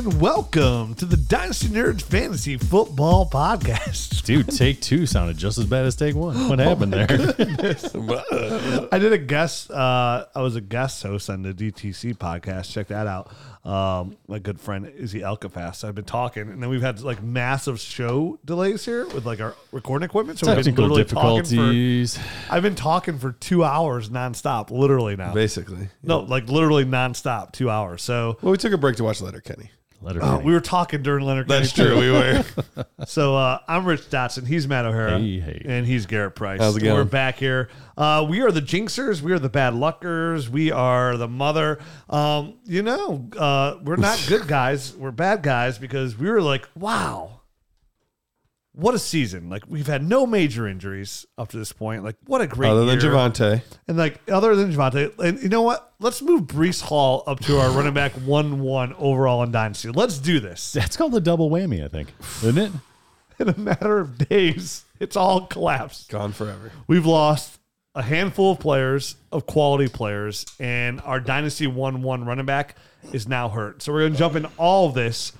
And welcome to the Dynasty Nerds Fantasy Football Podcast. Dude, take two sounded just as bad as take one. What happened there? I did a guest. Uh, I was a guest host on the DTC podcast. Check that out. Um, my good friend Izzy Elkafast. I've been talking, and then we've had like massive show delays here with like our recording equipment. So we've been Technical literally talking difficulties. For, I've been talking for two hours nonstop, literally now. Basically. No, like literally nonstop, two hours. So Well, we took a break to watch Letterkenny. Let her uh, we were talking during Leonard. That's Kenny, too. true. We were. So uh, I'm Rich Dotson. He's Matt O'Hara. Hey, hey. And he's Garrett Price. How's it going? We're back here. Uh, we are the Jinxers. We are the Bad Luckers. We are the Mother. Um, you know, uh, we're not good guys. We're bad guys because we were like, wow, what a season. Like, we've had no major injuries up to this point. Like, what a great Other than year. Javonte. And like other than Javonte, and you know what? Let's move Breece Hall up to our running back one one overall in Dynasty. Let's do this. That's called the double whammy, I think. Isn't it? In a matter of days, it's all collapsed. Gone forever. We've lost a handful of players, of quality players, and our Dynasty 1 1 running back is now hurt. So we're going to jump in all of this,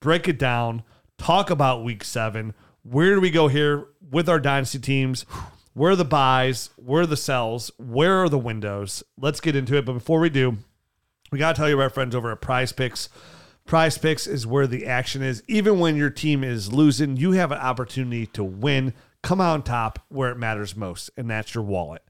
break it down, talk about week seven. Where do we go here with our Dynasty teams? Where are the buys? Where are the sells? Where are the windows? Let's get into it. But before we do, we got to tell you about our friends over at Prize Picks. Prize Picks is where the action is. Even when your team is losing, you have an opportunity to win, come out on top where it matters most, and that's your wallet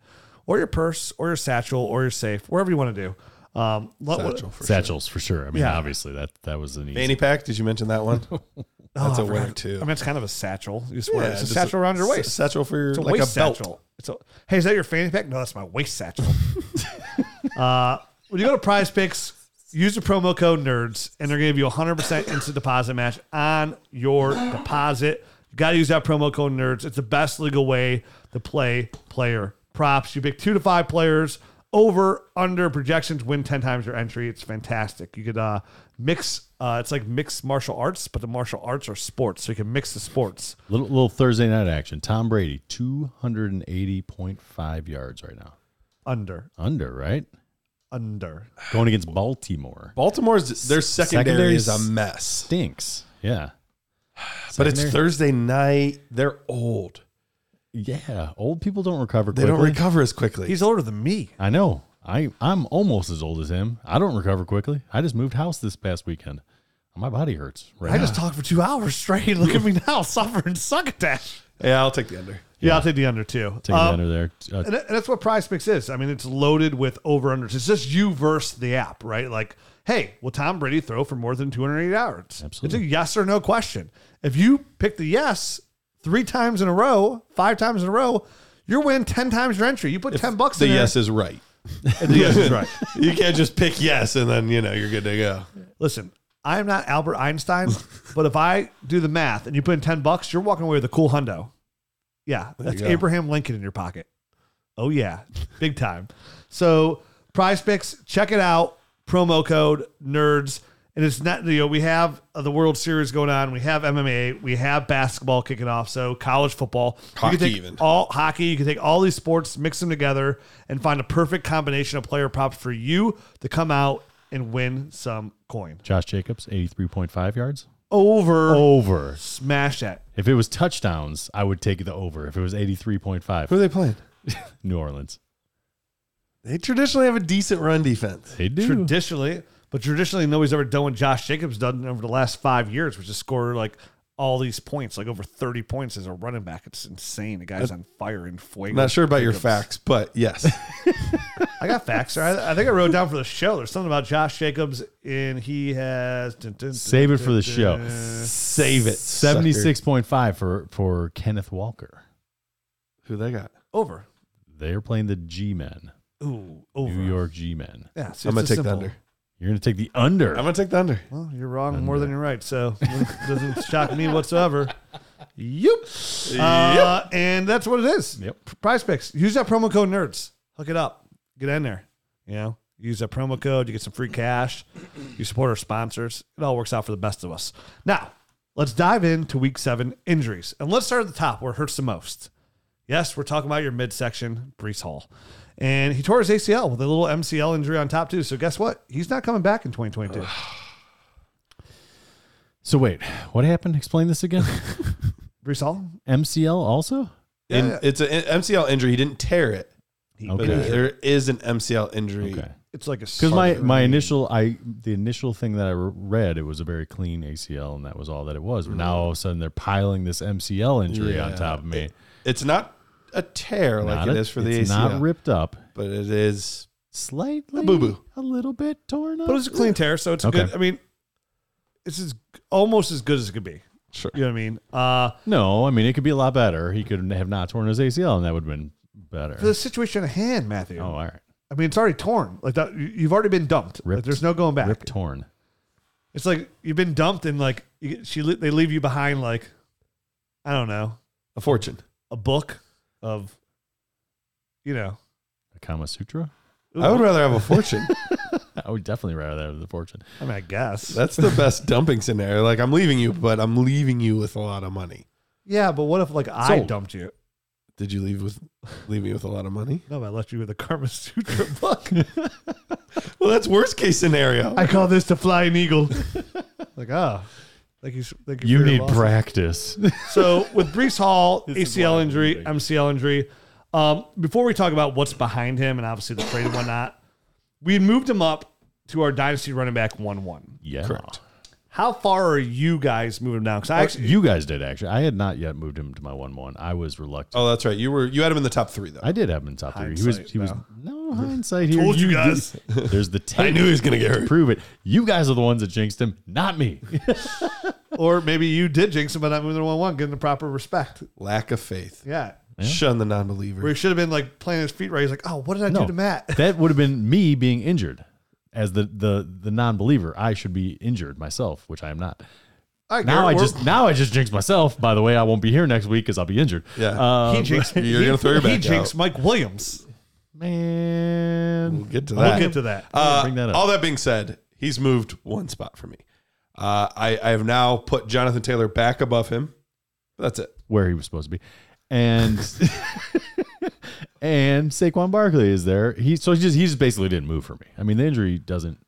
or your purse or your satchel or your safe, wherever you want to do. Um, let- Satchel for Satchels for sure. I mean, Yeah. obviously that that was an easy. Fanny pack. Did you mention that one? That's Oh, a winner too. I mean, it's kind of a satchel. You just wear it. It's a satchel around your waist. Satchel for your It's a like waist a belt. satchel. It's a, hey, is that your fanny pack? No, that's my waist satchel. uh, when you go to Prize Picks, use the promo code NERDS, and they're going to give you a 100% instant deposit match on your deposit. You got to use that promo code NERDS. It's the best legal way to play player props. You pick two to five players over, under projections, win 10 times your entry. It's fantastic. You could uh, mix, uh, it's like mixed martial arts, but the martial arts are sports. So you can mix the sports. Little little Thursday night action. Tom Brady, two hundred and eighty point five yards right now. Under, Under, right? under. Going against Baltimore. Baltimore's their secondary, Secondary is a s- mess. Stinks. Yeah. But it's Thursday night. They're old. Yeah. Old people don't recover They don't recover as quickly. He's older than me. I know. I I'm almost as old as him. I don't recover quickly. I just moved house this past weekend. My body hurts. Right I now. just talked for two hours straight. Look at me now, suffering succotash. yeah, I'll take the under. Yeah, I'll take the under too. Take Um, it under there. Uh, and and that's what Prize Picks is. I mean, it's loaded with over unders. It's just you versus the app, right? Like, hey, will Tom Brady throw for more than 280 yards? Absolutely. It's a yes or no question. If you pick the yes three times in a row, five times in a row, you're winning 10 times your entry. You put 10 bucks The in there, yes is right. And the yes is right. You can't just pick yes and then you know you're good to go. Listen, I'm not Albert Einstein, but if I do the math and you put in 10 bucks, you're walking away with a cool hundo. Yeah, that's go. Abraham Lincoln in your pocket. Oh, yeah, big time. So, prize picks, check it out. Promo code nerds. And it's not, you know, we have uh, the World Series going on. We have MMA. We have basketball kicking off. So, college football. You can Hockey take even. All hockey. You can take all these sports, mix them together, and find a perfect combination of player props for you to come out and win some coin. Josh Jacobs, eighty three point five yards. Over. Over. Smash that. If it was touchdowns, I would take the over. If it was eighty three point five, Who are they playing? New Orleans. They traditionally have a decent run defense. They do. Traditionally, but traditionally, nobody's ever done what Josh Jacobs done over the last five years, which is score like all these points, like over 30 points as a running back. It's insane. The guy's on fire in fuego. I'm not sure about your facts, but yes. I got facts. I, I think I wrote down for the show. There's something about Josh Jacobs, and he has. dun, dun, dun, Save it for the dun, show. Save it. Seventy sucker. six point five for for Kenneth Walker. Who they got? Over. They're playing the G Men, Ooh, over. New York G Men. Yeah, see, I'm gonna take simple. the under. You're gonna take the under. I'm gonna take the under. Well, you're wrong more than you're right. So it doesn't shock me whatsoever. Yep. Uh, and that's what it is. Yep. Prize picks. Use that promo code nerds. Hook it up. Get in there. You know, Use that promo code, you get some free cash. You support our sponsors. It all works out for the best of us. Now, let's dive into week seven injuries. And let's start at the top where it hurts the most. Yes, we're talking about your midsection, Breece Hall. And he tore his ACL with a little MCL injury on top, too. So guess what? He's not coming back in 2022. So wait, what happened? Explain this again. Breece Hall? MCL also? In- yeah. It's an MCL injury. He didn't tear it, but Okay. there is an MCL injury. Okay. It's like a Because my my initial I the initial thing that I re- read it was a very clean ACL and that was all that it was. But now all of a sudden they're piling this MCL injury on Yeah. top of me. It's not a tear like Not it a- is for the it's ACL, not ripped up. but it is. Slightly, A boo-boo. a little bit torn up. But it's a clean tear, so it's Okay. good. I mean, it's as, almost as good as it could be. Sure. You know what I mean? Uh, no, I mean it could be a lot better. He could have not torn his ACL, and that would have been better. for the situation at hand, Matthew. oh, all right, I mean, it's already torn. Like that, you- you've already been dumped. Like, Ripped. there's no going back. rip torn. It's like you've been dumped, and like you, she, they leave you behind, like I don't know, A fortune. a book of, you know, A Kama Sutra. I would rather have a fortune. I would definitely rather have the fortune. I mean, I guess. That's the best dumping scenario. Like I'm leaving you, but I'm leaving you with a lot of money. yeah, but what if like I So- dumped you? Did you leave with leave me with a lot of money? No, I left you with a Karma Sutra book. Well, that's worst case scenario. I call this the flying eagle. like, oh, thank you. Thank you. You need loss. practice. So with Breece Hall, This is why ACL injury, leaving. MCL injury. Um, before we talk about what's behind him and obviously the trade and whatnot, we moved him up to our dynasty running back one one. yeah, Correct. How far are you guys moving him down? Because I actually, you guys did actually. I had not yet moved him to my one one. I was reluctant. Oh, that's right. You were you had him in the top three though. I did have him in top three. He was Hindsight he was now. No hindsight here. Told you did- guys. There's the tape. I knew he was gonna get to hurt. Prove it. You guys are the ones that jinxed him, not me. or maybe you did jinx him by not moving to one one, getting the proper respect. Lack of faith. Yeah, Shun the non-believer. where he should have been like playing his feet right. He's like, oh, what did I do No. to Matt? that would have been me being injured. As the the the non-believer, I should be injured myself, which I am not. All right, Now I Garrett, we're- just now I just jinxed myself. By the way, I won't be here next week because I'll be injured. Yeah. Um, he jinxed. You're he- gonna throw your He back jinxed out. Mike Williams. Man. We'll get to that. We'll that. get to that. Uh, Bring that up. All that being said, he's moved one spot for me. Uh, I, I have now put Jonathan Taylor back above him. That's it. where he was supposed to be. And and Saquon Barkley is there. He so he just he just basically didn't move for me. I mean, the injury doesn't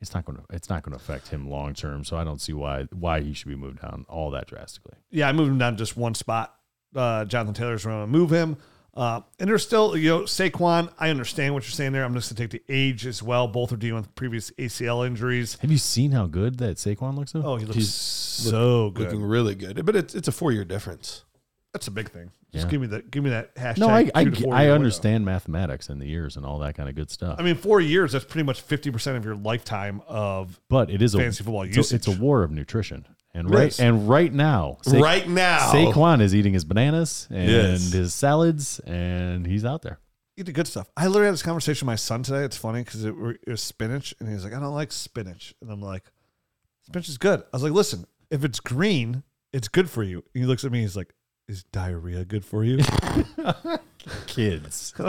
it's not going to it's not going to affect him long term, so I don't see why why he should be moved down all that drastically. yeah, I moved him down just one spot. Uh, Jonathan Taylor's going to move him. Uh, and there's still, you know, Saquon, I understand what you're saying there. I'm just going to take the age as well. Both are dealing with previous ACL injuries. Have you seen how good that Saquon looks? Though? Oh, he looks He's so good. Looking really good. But it's it's a four year difference. That's a big thing. Just Yeah. give me that. Give me that hashtag. no, I I, two to four I year window. understand mathematics and the years and all that kind of good stuff. I mean, four years. That's pretty much 50 percent of your lifetime of. but it is a fantasy football it's a- It's a war of nutrition, and right is. and right now, Sa- right now. Saquon is eating his bananas and Yes. his salads, and he's out there. Eat the good stuff. I literally had this conversation with my son today. It's funny because it, it was spinach, and he's like, "I don't like spinach," and I'm like, "Spinach is good." I was like, "Listen, if it's green, it's good for you." And he looks at me. He's like, "Is diarrhea good for you?" Kids. I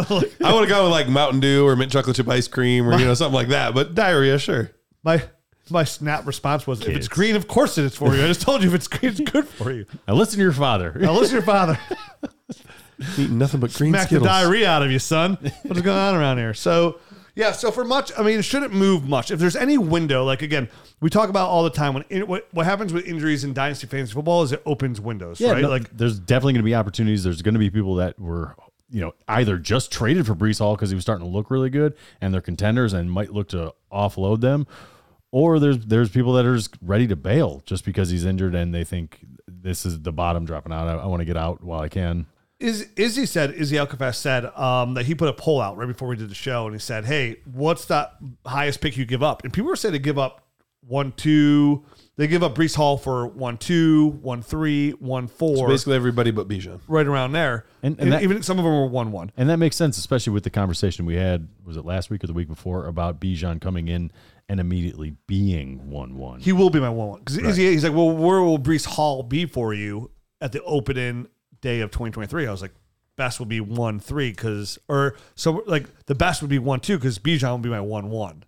would have gone with like Mountain Dew or mint chocolate chip ice cream or you know something like that. But diarrhea, sure. my my snap response was, "If it's Kids. green, of course it is for you." I just told you if it's green, it's good for you. Now listen to your father. Now listen to your father. Eating nothing but green Smack the Skittles. diarrhea out of you, son. What's going on around here? So, yeah, so for much, I mean, it shouldn't move much. If there's any window, like again, we talk about all the time when in, what, what happens with injuries in dynasty fantasy football is it opens windows, Yeah, right? no, like, there's definitely going to be opportunities. There's going to be people that were, you know, either just traded for Breece Hall because he was starting to look really good, and they're contenders and might look to offload them, or there's there's people that are just ready to bail just because he's injured and they think this is the bottom dropping out. I, I want to get out while I can. Is Izzy said, Izzy Alcafast said um, that he put a poll out right before we did the show, and he said, "Hey, what's the highest pick you give up?" And people were saying to give up one, two. They give up Breece Hall for one, two, one, three, one, four, Basically everybody but Bijan. right around there. And- And, and that- even some of them were one, one. And that makes sense, especially with the conversation we had. Was it last week or the week before about Bijan coming in and immediately being one one? He will be my one one because he's like, well, where will Breece Hall be for you at the opening day of 2023? I was like, best would be one three because or so like the best would be one two because Bijan would be my one one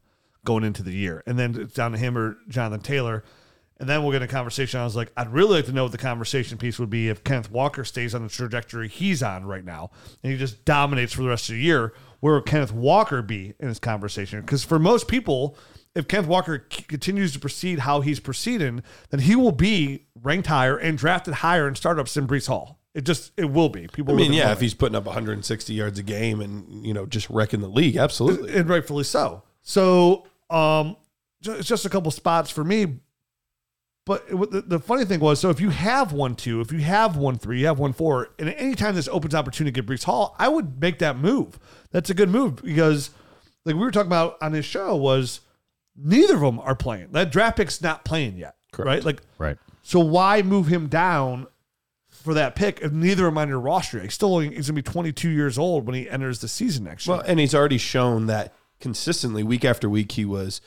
going into the year, and then it's down to him or Jonathan Taylor. And then we'll get a conversation. I was like, I'd really like to know what the conversation piece would be if Kenneth Walker stays on the trajectory he's on right now and he just dominates for the rest of the year. Where would Kenneth Walker be in this conversation? Because for most people, if Kenneth Walker c- continues to proceed how he's proceeding, then he will be ranked higher and drafted higher in startups than Breece Hall. It just it will be. People, I mean, yeah, if he's putting up 160 yards a game and you know just wrecking the league, absolutely. and rightfully so. So, um, it's just a couple spots for me. But it, the funny thing was, so if you have one two, if you have one three, you have one four, and anytime this opens opportunity to get Breece Hall, I would make that move. That's a good move because, like we were talking about on this show, was neither of them are playing. That draft pick's not playing yet, right? Like, Right. so why move him down for that pick if neither of them on your roster? He's still only, he's gonna be 22 years old when he enters the season next year. Well, and he's already shown that consistently week after week he was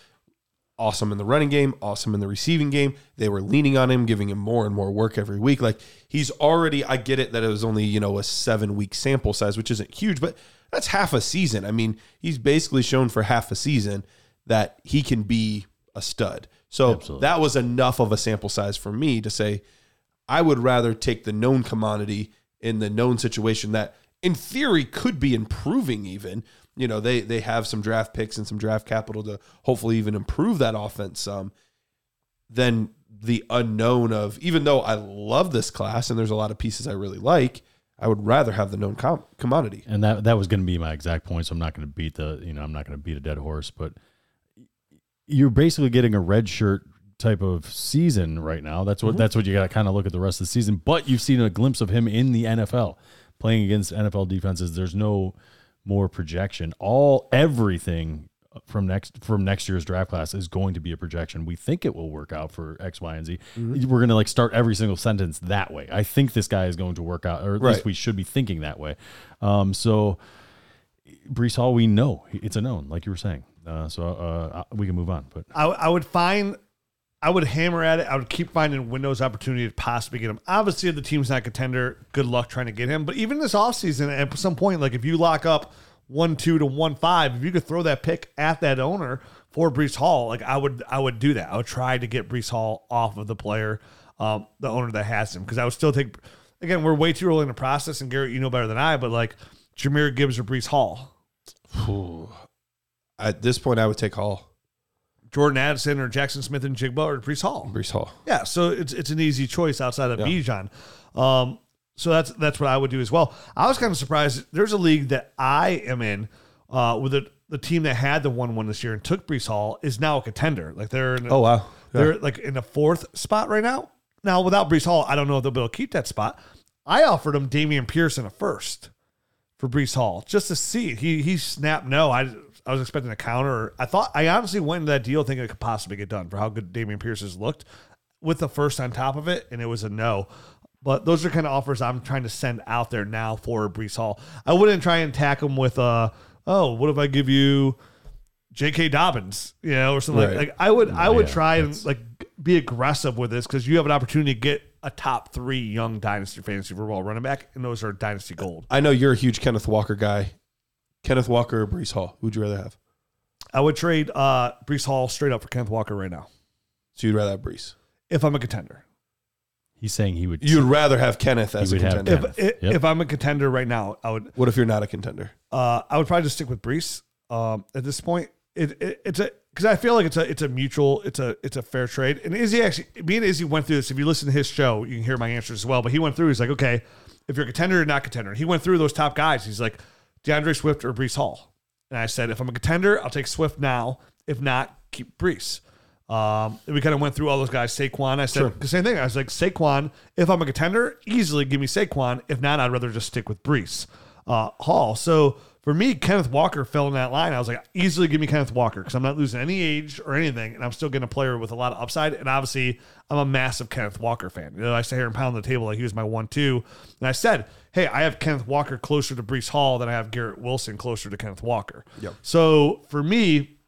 awesome in the running game, awesome in the receiving game. They were leaning on him, giving him more and more work every week. Like he's already I get it that it was only, you know, a 7 week sample size, which isn't huge, but that's half a season. I mean, he's basically shown for half a season that he can be a stud. So Absolutely. that was enough of a sample size for me to say I would rather take the known commodity in the known situation that in theory could be improving even. You know, they they have some draft picks and some draft capital to hopefully even improve that offense some. Then the unknown of even though I love this class and there's a lot of pieces I really like, I would rather have the known com- commodity. And that that was going to be my exact point. So I'm not going to beat the you know I'm not going to beat a dead horse, but you're basically getting a red shirt type of season right now. That's what that's what you got to kind of look at the rest of the season. But you've seen a glimpse of him in the NFL playing against NFL defenses. There's no more projection. All everything from next from next year's draft class is going to be a projection. We think it will work out for X, Y, and Z. We're going to like start every single sentence that way. I think this guy is going to work out, or at least we should be thinking that way. Um, so Breece Hall, we know it's a known, like you were saying. Uh, so uh, we can move on. But I, I would find, I would hammer at it. I would keep finding windows opportunity to possibly get him. Obviously, if the team's not contender, good luck trying to get him. But even this offseason, at some point, like if you lock up one two to one five, if you could throw that pick at that owner for Breece Hall, like I would, I would do that. I would try to get Breece Hall off of the player, um, the owner that has him, because I would still take. Again, we're way too early in the process, and Garrett, you know better than I, but like Jahmyr Gibbs or Breece Hall, At this point, I would take Hall, Jordan Addison or Jaxon Smith-Njigba or Breece Hall. Breece Hall. Yeah, so it's it's an easy choice outside of Bijan. Um, so that's that's what I would do as well. I was kind of surprised. There's a league that I am in uh, with the the team that had the one one this year and took Breece Hall is now a contender. Like they're in Oh wow, they're like in the fourth spot right now. Now without Breece Hall, I don't know if they'll be able to keep that spot. I offered him Dameon Pierce a first for Breece Hall just to see. He he snapped no. I I was expecting a counter. I thought I honestly went into that deal thinking it could possibly get done for how good Dameon Pierce has looked with the first on top of it, and it was a no. But those are kind of offers I'm trying to send out there now for Breece Hall. I wouldn't try and tack him with uh oh, what if I give you J.K. Dobbins, you know, or something Right. like, like I would I would yeah, try and like be aggressive with this because you have an opportunity to get a top three young dynasty fantasy football running back, and those are dynasty gold. I know you're a huge Kenneth Walker guy. Kenneth Walker or Breece Hall? Who'd you rather have? I would trade uh Breece Hall straight up for Kenneth Walker right now So you'd rather have Breece. if I'm a contender. he's saying he would. You'd rather have Kenneth as a would have contender. If Kenneth. if, Yep. I'm a contender right now, I would what if you're not a contender? uh I would probably just stick with Breece. Um, at this point, it, it it's a because I feel like it's a it's a mutual it's a it's a fair trade. And Izzy actually me and Izzy went through this. If you listen to his show, you can hear my answers as well. But he went through. He's like, okay, if you're a contender or not contender, he went through those top guys. He's like D'Andre Swift or Breece Hall. And I said, if I'm a contender, I'll take Swift now. If not, keep Breece. Um, we kind of went through all those guys. Saquon, I said the same thing. I was like, Saquon, if I'm a contender, easily give me Saquon. If not, I'd rather just stick with Breece uh, Hall. So for me, Kenneth Walker fell in that line. I was like, easily give me Kenneth Walker because I'm not losing any age or anything, and I'm still getting a player with a lot of upside. And obviously, I'm a massive Kenneth Walker fan. You know, I sit here and pound the table like he was my one-two, and I said, hey, I have Kenneth Walker closer to Breece Hall than I have Garrett Wilson closer to Kenneth Walker. Yep. So for me,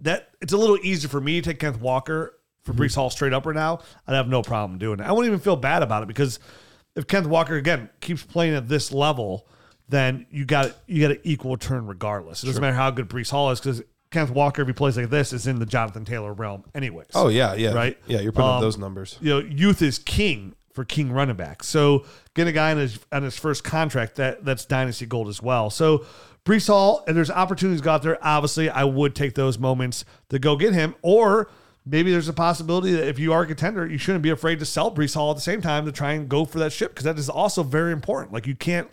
that it's a little easier for me to take Kenneth Walker for mm-hmm. Breece Hall straight up right now. I'd have no problem doing it. I wouldn't even feel bad about it because if Kenneth Walker again keeps playing at this level, then you got you got an equal turn regardless. It doesn't matter how good Breece Hall is because Kenneth Walker, if he plays like this, is in the Jonathan Taylor realm, anyways. Oh yeah, yeah, Right? Yeah, you're putting up Um, those numbers. you know, youth is king for king running back. So get a guy on his on his first contract that that's dynasty gold as well. So Breece Hall, and there's opportunities got there. Obviously, I would take those moments to go get him. Or maybe there's a possibility that if you are a contender, you shouldn't be afraid to sell Breece Hall at the same time to try and go for that ship because that is also very important. Like you can't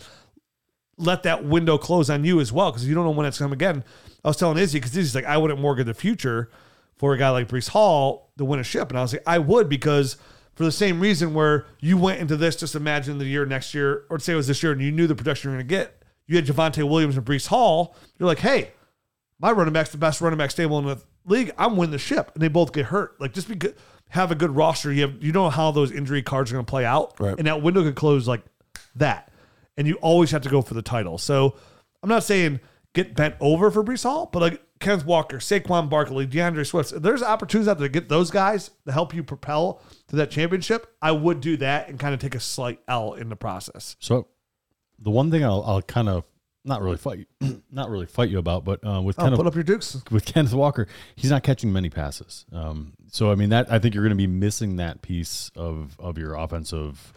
let that window close on you as well because you don't know when it's coming again. I was telling Izzy because Izzy's like, I wouldn't mortgage the future for a guy like Breece Hall to win a ship. And I was like, I would because for the same reason where you went into this, just imagine the year next year, or say it was this year and you knew the production you're going to get. You had Javonte Williams and Breece Hall. You're like, hey, my running back's the best running back stable in the league. I'm winning the ship. And they both get hurt. Like just be good, have a good roster. You have you know how those injury cards are going to play out. Right. And that window could close like that. And you always have to go for the title. So I'm not saying get bent over for Breece Hall, but like Kenneth Walker, Saquon Barkley, D'Andre Swift, there's opportunities out there to get those guys to help you propel to that championship, I would do that and kind of take a slight L in the process. So the one thing I'll, I'll kind of not really fight, not really fight you about, but uh, with Oh, kind put up your dukes. with Kenneth Walker, he's not catching many passes. Um, so I mean that I think you're going to be missing that piece of of your offensive,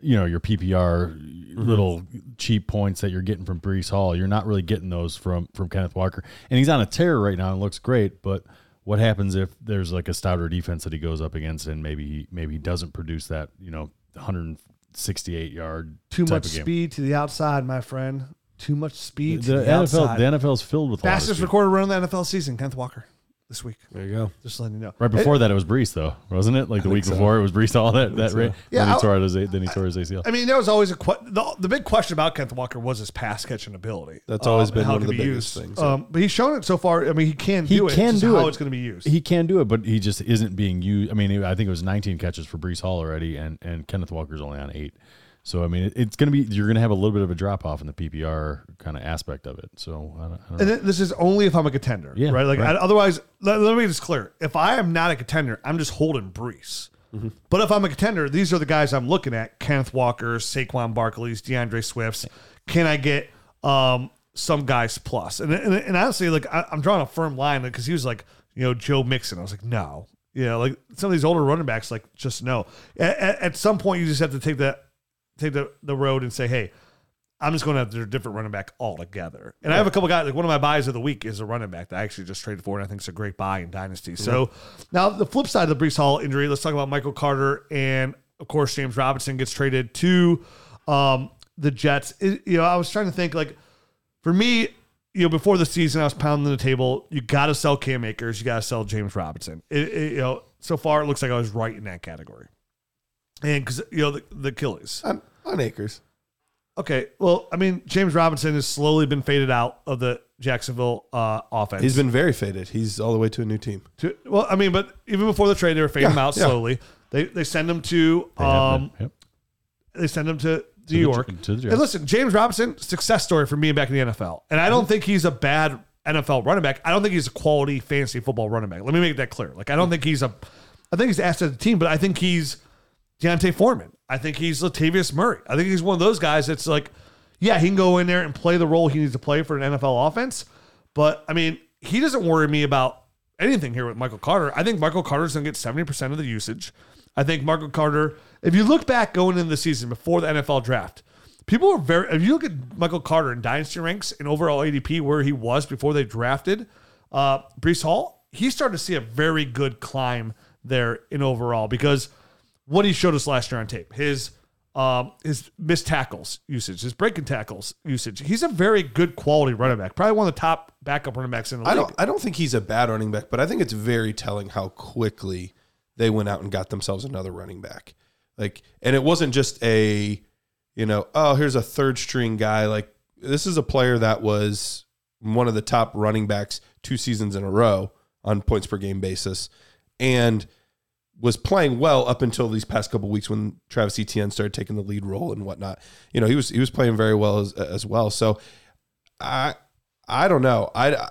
you know, your PPR mm-hmm. little cheap points that you're getting from Breece Hall. You're not really getting those from from Kenneth Walker, and he's on a tear right now and looks great. But what happens if there's like a stouter defense that he goes up against, and maybe he, maybe he doesn't produce that, you know, 168 yard Too type much of game. speed to the outside, my friend. Too much speed to The the, NFL, outside. the NFL is filled with a Fastest speed. recorded run of the NFL season, Kenneth Walker, this week. There you go. Just letting you know. Right before that, it was Breece, though, wasn't it? Like the week so. before, it was Breece all that that rate. Yeah, then he tore his then he tore his ACL. I mean, there was always a que- the, the big question about Kenneth Walker was his pass catching ability. That's always and been how one it of the be biggest used. things. Um, but he's shown it so far. I mean, he can he do it. He can do how it. it's going to be used. He can do it, but he just isn't being used. I mean, I think it was 19 catches for Breece Hall already, and and Kenneth Walker's only on eight. So I mean, it, it's going to be you're going to have a little bit of a drop off in the PPR kind of aspect of it. So I don't, I don't and know. this is only if I'm a contender, Yeah, right? Like right. I, otherwise, let, let me make this clear: if I am not a contender, I'm just holding Breece. Mm-hmm. But if I'm a contender, these are the guys I'm looking at: Kenneth Walker, Saquon Barkley's, D'Andre Swift's. Can I get um, some guys plus? And and, and honestly, like I, I'm drawing a firm line because he was like, you know, Joe Mixon. I was like, no. Yeah, like some of these older running backs, like just no. At, at, at some point, you just have to take that take the, the road and say, hey, I'm just going to have a different running back altogether. And I have a couple guys, like one of my buys of the week is a running back that I actually just traded for, and I think it's a great buy in Dynasty. So now the flip side of the Breece Hall injury, let's talk about Michael Carter. And of course, James Robinson gets traded to um, the Jets. It- you know, I was trying to think, like, for me, you know, before the season, I was pounding the table. You got to sell Cam Akers. You got to sell James Robinson. It, it- you know, so far it looks like I was right in that category. And because you know the, the Achilles. On, on Akers. Okay, well, I mean, James Robinson has slowly been faded out of the Jacksonville uh, offense. He's been very faded. He's all the way to a new team. to, well, I mean, but even before the trade, they were fading Yeah, him out yeah. slowly. They they send him to They um yep. they send him to New the- York. to the Jets. and listen, James Robinson, success story for me back in the NFL, and I don't think he's a bad NFL running back. I don't think he's a quality fantasy football running back. Let me make that clear. Like I don't think he's a, I think he's asset of the team, but I think he's D'Onta Foreman. I think he's Latavius Murray. I think he's one of those guys that's like, yeah, he can go in there and play the role he needs to play for an NFL offense. But I mean, he doesn't worry me about anything here with Michael Carter. I think Michael Carter's going to get 70% of the usage. I think Michael Carter, if you look back going into the season before the NFL draft, people were very, if you look at Michael Carter in dynasty ranks and overall ADP where he was before they drafted uh, Breece Hall, he started to see a very good climb there in overall because what he showed us last year on tape, his um, his missed tackles usage, his breaking tackles usage. He's a very good quality running back, probably one of the top backup running backs in the I league. don't. I don't think he's a bad running back, but I think it's very telling how quickly they went out and got themselves another running back. Like, and it wasn't just a, you know, oh, here's a third string guy. Like, this is a player that was one of the top running backs two seasons in a row on points per game basis, and was playing well up until these past couple weeks when Travis Etienne started taking the lead role and whatnot. You know, he was he was playing very well as, as well. So, I I don't know. I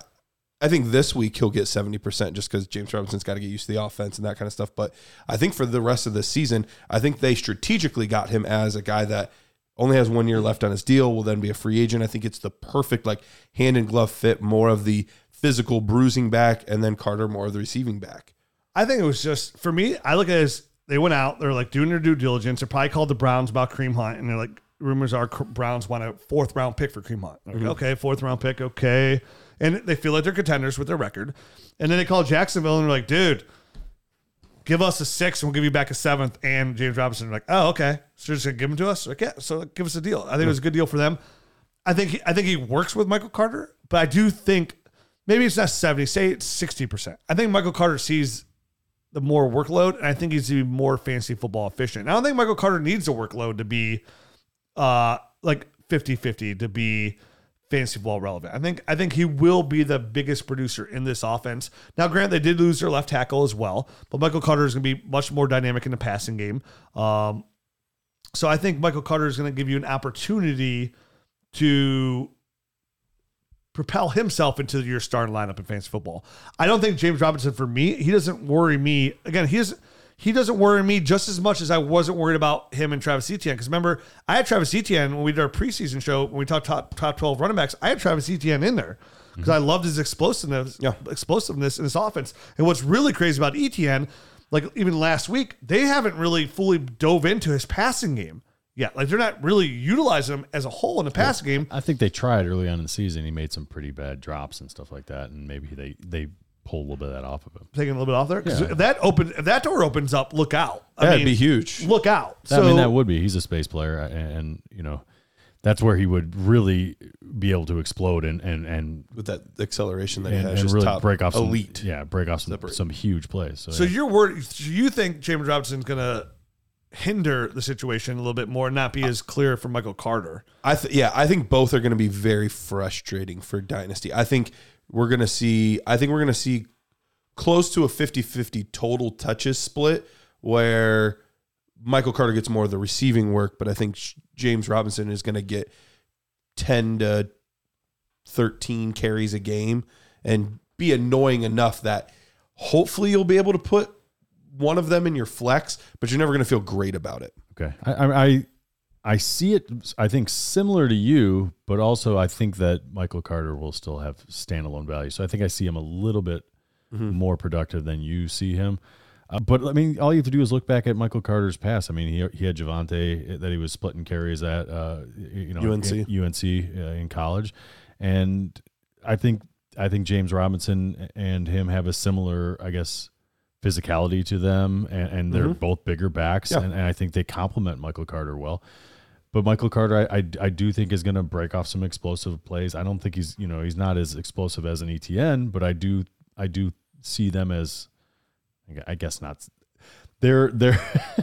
I think this week he'll get 70% just because James Robinson's got to get used to the offense and that kind of stuff. But I think for the rest of the season, I think they strategically got him as a guy that only has one year left on his deal, will then be a free agent. I think it's the perfect, like, hand and glove fit, more of the physical bruising back, and then Carter more of the receiving back. I think it was just for me. I look at it as they went out. They're like doing their due diligence. They probably called the Browns about Kareem Hunt, and they're like, rumors are Browns want a fourth round pick for Kareem Hunt. Like, mm-hmm. Okay, fourth round pick. Okay, and they feel like they're contenders with their record. And then they call Jacksonville, and they're like, dude, give us a six, and we'll give you back a seventh. And James Robinson, like, oh, okay, so you're just gonna give him to us? Like, yeah, so give us a deal. I think it was a good deal for them. I think he, I think he works with Michael Carter, but I do think maybe it's not seventy. Say it's sixty percent. I think Michael Carter sees the more workload, and I think he's to be more fantasy football efficient. I don't think Michael Carter needs a workload to be uh like 50-50 to be fantasy football relevant. I think I think he will be the biggest producer in this offense. Now, grant they did lose their left tackle as well, but Michael Carter is going to be much more dynamic in the passing game. Um, so I think Michael Carter is going to give you an opportunity to propel himself into your starting lineup in fantasy football. I don't think James Robinson for me, he doesn't worry me. Again, he is he doesn't worry me just as much as I wasn't worried about him and Travis Etienne. Because remember, I had Travis Etienne when we did our preseason show when we talked top top twelve running backs. I had Travis Etienne in there because I loved his explosiveness, Yeah. explosiveness in his offense. And what's really crazy about Etienne, like even last week, they haven't really fully dove into his passing game yet. Like they're not really utilizing him as a whole in the passing game. I think they tried early on in the season. He made some pretty bad drops and stuff like that, and maybe they they pull a little bit of that off of him. Taking a little bit off there because Yeah. if that open if that door opens up, look out. I That'd mean, be huge. Look out. I mean, that would be. He's a space player, and, and you know, that's where he would really be able to explode and and and With that acceleration that he and, has, and just really top break off some elite. yeah, break off some, Separate. some huge plays. So, So yeah. you're worried? You think James Robinson's going to hinder the situation a little bit more, not be as clear for Michael Carter? I th- yeah, I think both are going to be very frustrating for Dynasty. I think we're going to see I think we're going to see close to a 50-50 total touches split where Michael Carter gets more of the receiving work, but I think James Robinson is going to get 10 to 13 carries a game and be annoying enough that hopefully you'll be able to put one of them in your flex, but you're never going to feel great about it. Okay. I, I I see it. I think similar to you, but also I think that Michael Carter will still have standalone value. So I think I see him a little bit more productive than you see him. Uh, but I mean, all you have to do is look back at Michael Carter's past. I mean, he he had Javonte that he was splitting carries at, uh, you know, UNC. in- UNC uh, in college, and I think I think James Robinson and him have a similar, I guess, physicality to them, and, and they're mm-hmm. both bigger backs, Yeah. and, and I think they complement Michael Carter well. But Michael Carter, I, I, I do think is going to break off some explosive plays. I don't think he's you know he's not as explosive as an Etienne, but I do I do see them as I guess not. They're they're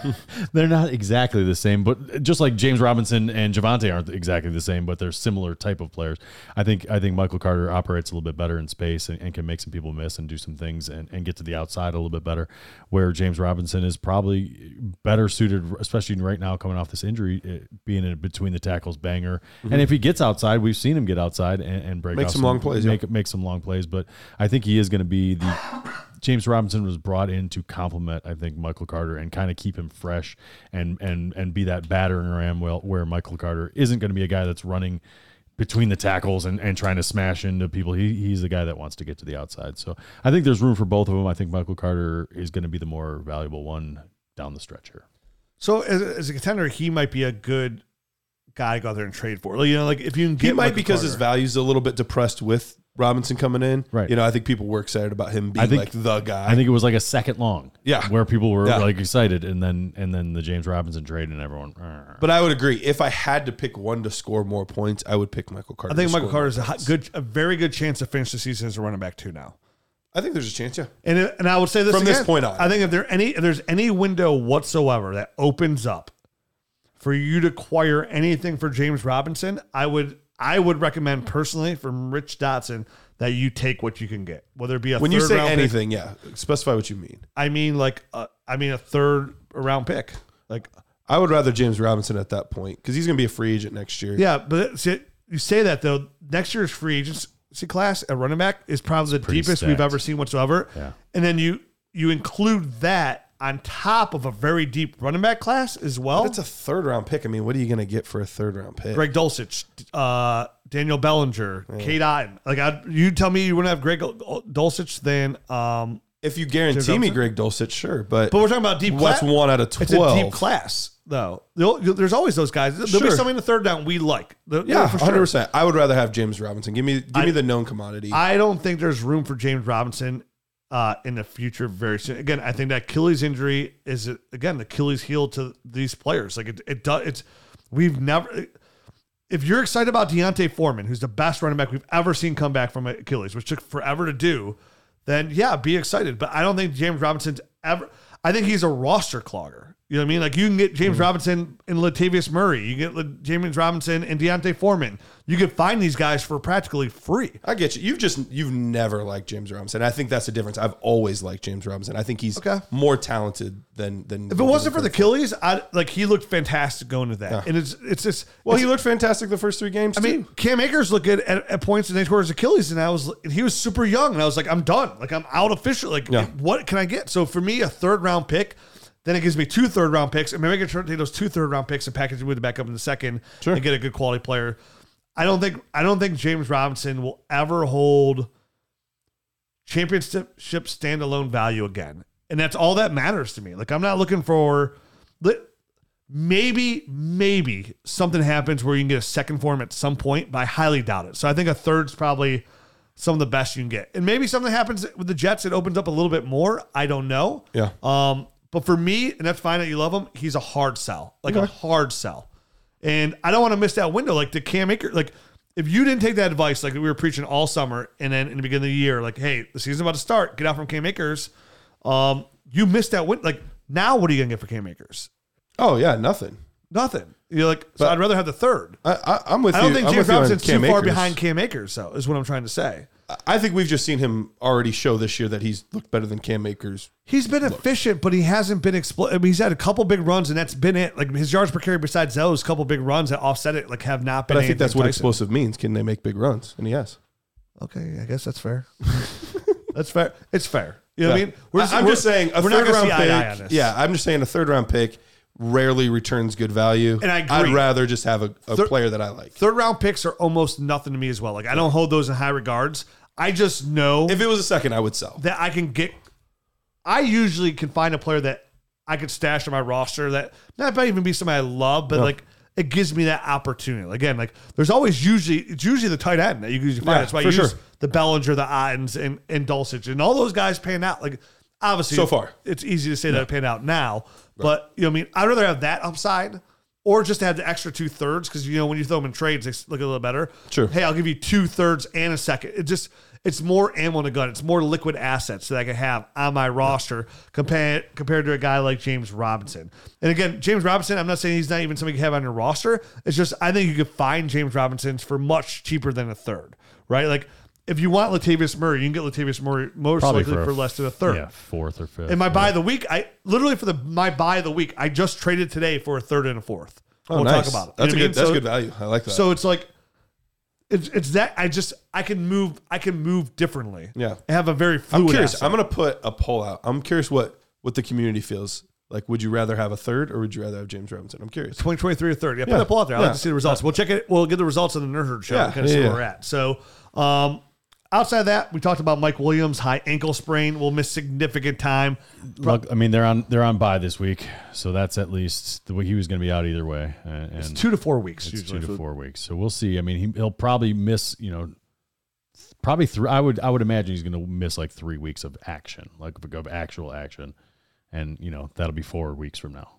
they're not exactly the same, but just like James Robinson and Javonte aren't exactly the same, but they're similar type of players. I think I think Michael Carter operates a little bit better in space and, and can make some people miss and do some things and, and get to the outside a little bit better. Where James Robinson is probably better suited, especially right now coming off this injury, eh, being a between the tackles banger. And if he gets outside, we've seen him get outside and, and break Make off some long plays, yeah. make make some long plays. But I think he is going to be the James Robinson was brought in to complement, I think, Michael Carter and kind of keep him fresh and and and be that battering ram well where Michael Carter isn't going to be a guy that's running between the tackles and, and trying to smash into people. He, he's the guy that wants to get to the outside. So I think there's room for both of them. I think Michael Carter is going to be the more valuable one down the stretch here. So as, as a contender, he might be a good guy to go out there and trade for. Like, you know, like if you can get He might Michael because his Carter. value's a little bit depressed with Robinson coming in. Right. You know, I think people were excited about him I being think- like the guy. I think it was like a second long. Yeah. Where people were Yeah. like excited and then and then the James Robinson trade and everyone but I would agree. If I had to pick one to score more points, I would pick Michael Carter. I think Michael score Carter is a hot- points. good, a very good chance to finish the season as a running back too now. I think there's a chance, yeah. And it- and I would say this From this point on. I think if there any if there's any window whatsoever that opens up for you to acquire anything for James Robinson, I would I would recommend personally from Rich Dotson that you take what you can get, whether it be a When you say round pick- anything, yeah, specify what you mean. I mean like uh, I mean a third round pick, like I would rather James Robinson at that point because he's going to be a free agent next year. yeah. But see, you say that though, next year's free agency class at running back is probably the pretty deepest we've ever seen whatsoever. Yeah. And then you you include that on top of a very deep running back class as well. It's a third round pick. I mean, what are you going to get for a third round pick? Greg Dulcich, uh, Daniel Bellinger, Cade Otton. Like I, you tell me you wouldn't have Greg Dulcich, then um, If you guarantee me Greg Dulcich, sure, but, but we're talking about deep. what's class. one out of twelve? It's a deep class, though. There'll- There's always those guys. There'll be something in the third down we like. The- Yeah, for hundred sure. percent. I would rather have James Robinson. Give me, give me the known commodity. I don't think there's room for James Robinson uh, in the future very soon. Again, I think that Achilles injury is again the Achilles heel to these players. Like it, it does. It's we've never. If you're excited about D'Onta Foreman, who's the best running back we've ever seen come back from Achilles, which took forever to do, then yeah, be excited. But I don't think James Robinson's ever. I think he's a roster clogger. You know what I mean? Like you can get James Robinson and Latavius Murray. You get James Robinson and D'Onta Foreman. You can find these guys for practically free. I get you. You've just you've never liked James Robinson. I think that's the difference. I've always liked James Robinson. I think he's Okay. more talented than than. If it wasn't for the Achilles, I like he looked fantastic going to that. And it's it's just well, it's- he looked fantastic the first three games. I mean, Cam Akers looked good at, at points and they tore his Achilles, and I was he was super young, and I was like, I'm done. Like I'm out officially. Like Yeah. what can I get? So for me, a third round pick. Then it gives me two third round picks, and maybe I can take those two third round picks and package them with the back up in the second Sure. and get a good quality player. I don't think I don't think James Robinson will ever hold championship standalone value again. And that's all that matters to me. Like I'm not looking for maybe maybe something happens where you can get a second form at some point, but I highly doubt it. So I think a third's probably some of the best you can get. And maybe something happens with the Jets it opens up a little bit more. I don't know. Yeah. Um but for me, and that's fine that you love him, he's a hard sell. Like a hard sell. And I don't want to miss that window. Like the Cam Akers, like if you didn't take that advice, like we were preaching all summer, and then in the beginning of the year, like, hey, the season's about to start, get out from Cam Akers. Um, you missed that win. Like now, what are you gonna get for Cam Akers? oh yeah, nothing. Nothing. You're like, so I'd rather have the third. I, I, I'm with I don't think I'm James you Robinson's too Cam far behind Cam Akers, though, is what I'm trying to say. I think we've just seen him already show this year that he's looked better than Cam Akers. He's been efficient, but he hasn't been expl- I mean, he's had a couple big runs, and that's been it. Like his yards per carry, besides those couple big runs that offset it, like have not been. But I think that's what Tyson. explosive means. Can they make big runs? And he has. Okay, I guess that's fair. that's fair. It's fair. You know what I Yeah. mean? I- I'm we're- just saying a third round see eye on pick. Yeah, I'm just saying a third round pick rarely returns good value. And I agree. I'd rather just have a, a Third- player that I like. third round picks are almost nothing to me as well. Like I don't hold those in high regards. I just know If it was a second, I would sell. that I can get. I usually can find a player that I could stash on my roster that not might even be somebody I love, but like it gives me that opportunity. Again, like there's always usually it's usually the tight end that you usually find. Yeah, That's why you use the Bellinger, the Ottons, and and Dulcich, and all those guys pan out. Like obviously, So far. it's easy to say that it pan out now, but you know, I mean, I'd rather have that upside. Or just have the extra two thirds because you know when you throw them in trades, they look a little better. Sure. Hey, I'll give you two thirds and a second. It just it's more ammo in the gun. It's more liquid assets that I can have on my roster compared compared to a guy like James Robinson. And again, James Robinson, I'm not saying he's not even somebody you have on your roster. It's just I think you could find James Robinsons for much cheaper than a third, right? Like if you want Latavius Murray, you can get Latavius Murray most Probably likely for for, less than a third. Yeah, fourth or fifth. And my yeah. buy of the week, I literally for the my buy of the week, I just traded today for a third and a fourth. Oh, we'll nice. talk about it. That's You a know I good. mean? That's So- good value. I like that. so it's like it's it's that I just I can move I can move differently. Yeah. I have a very I'm fluid. curious. asset. I'm going to put a poll out. I'm curious what what the community feels like. Would you rather have a third or would you rather have James Robinson? I'm curious. 2023 or third. Yeah, put Yeah. that poll out there. I'd like to see the results. We'll check it. We'll get the results on the Nerd Herd show Yeah. and kind of Yeah, see yeah. where we're at. So, um, outside of that, we talked about Mike Williams high ankle sprain. Will miss significant time. Look, I mean, they're on they're on bye this week, so that's at least the way he was going to be out either way. Uh, and, It's two to four weeks it's usually. two to four weeks. So we'll see. I mean, he, he'll probably miss. You know, probably three. I would I would imagine he's going to miss like three weeks of action, like of actual action, and you know that'll be four weeks from now.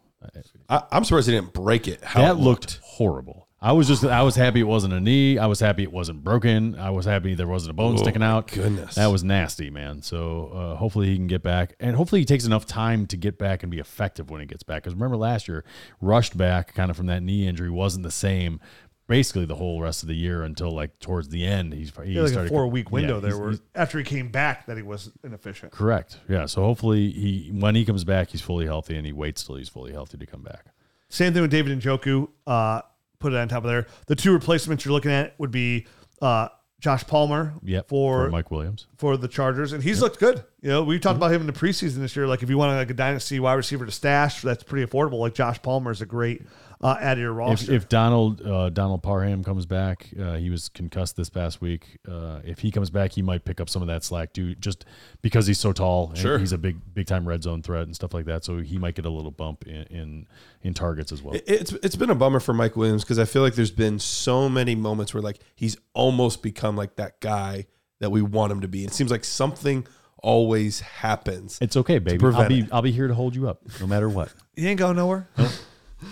I, I'm surprised he didn't break it. How that it looked horrible. I was just I was happy it wasn't a knee. I was happy it wasn't broken. I was happy there wasn't a bone sticking out. goodness. that was nasty, man. So uh, hopefully he can get back, and hopefully he takes enough time to get back and be effective when he gets back. Because remember last year, rushed back kind of from that knee injury wasn't the same. Basically, the whole rest of the year until like towards the end, he's he Yeah, like a started four week window Yeah, there he's- where after he came back that he was inefficient. correct. Yeah, so hopefully he when he comes back, he's fully healthy, and he waits till he's fully healthy to come back. Same thing with David Njoku. Uh, put it on top of there. The two replacements you're looking at would be uh, Josh Palmer Yep. for Mike Williams. for the Chargers, and he's looked good. You know, we talked about him in the preseason this year. Like, if you want like a dynasty wide receiver to stash, that's pretty affordable. Like Josh Palmer is a great uh, add to your If, roster. if Donald uh, Donald Parham comes back, uh, he was concussed this past week. Uh, if he comes back, he might pick up some of that slack dude, just because he's so tall. and Sure. he's a big big time red zone threat and stuff like that. So he might get a little bump in in, in targets as well. It- It's it's been a bummer for Mike Williams because I feel like there's been so many moments where like he's almost become like that guy that we want him to be. It seems like something always happens. It's okay, baby. I'll be it. I'll be here to hold you up no matter what. he ain't going nowhere.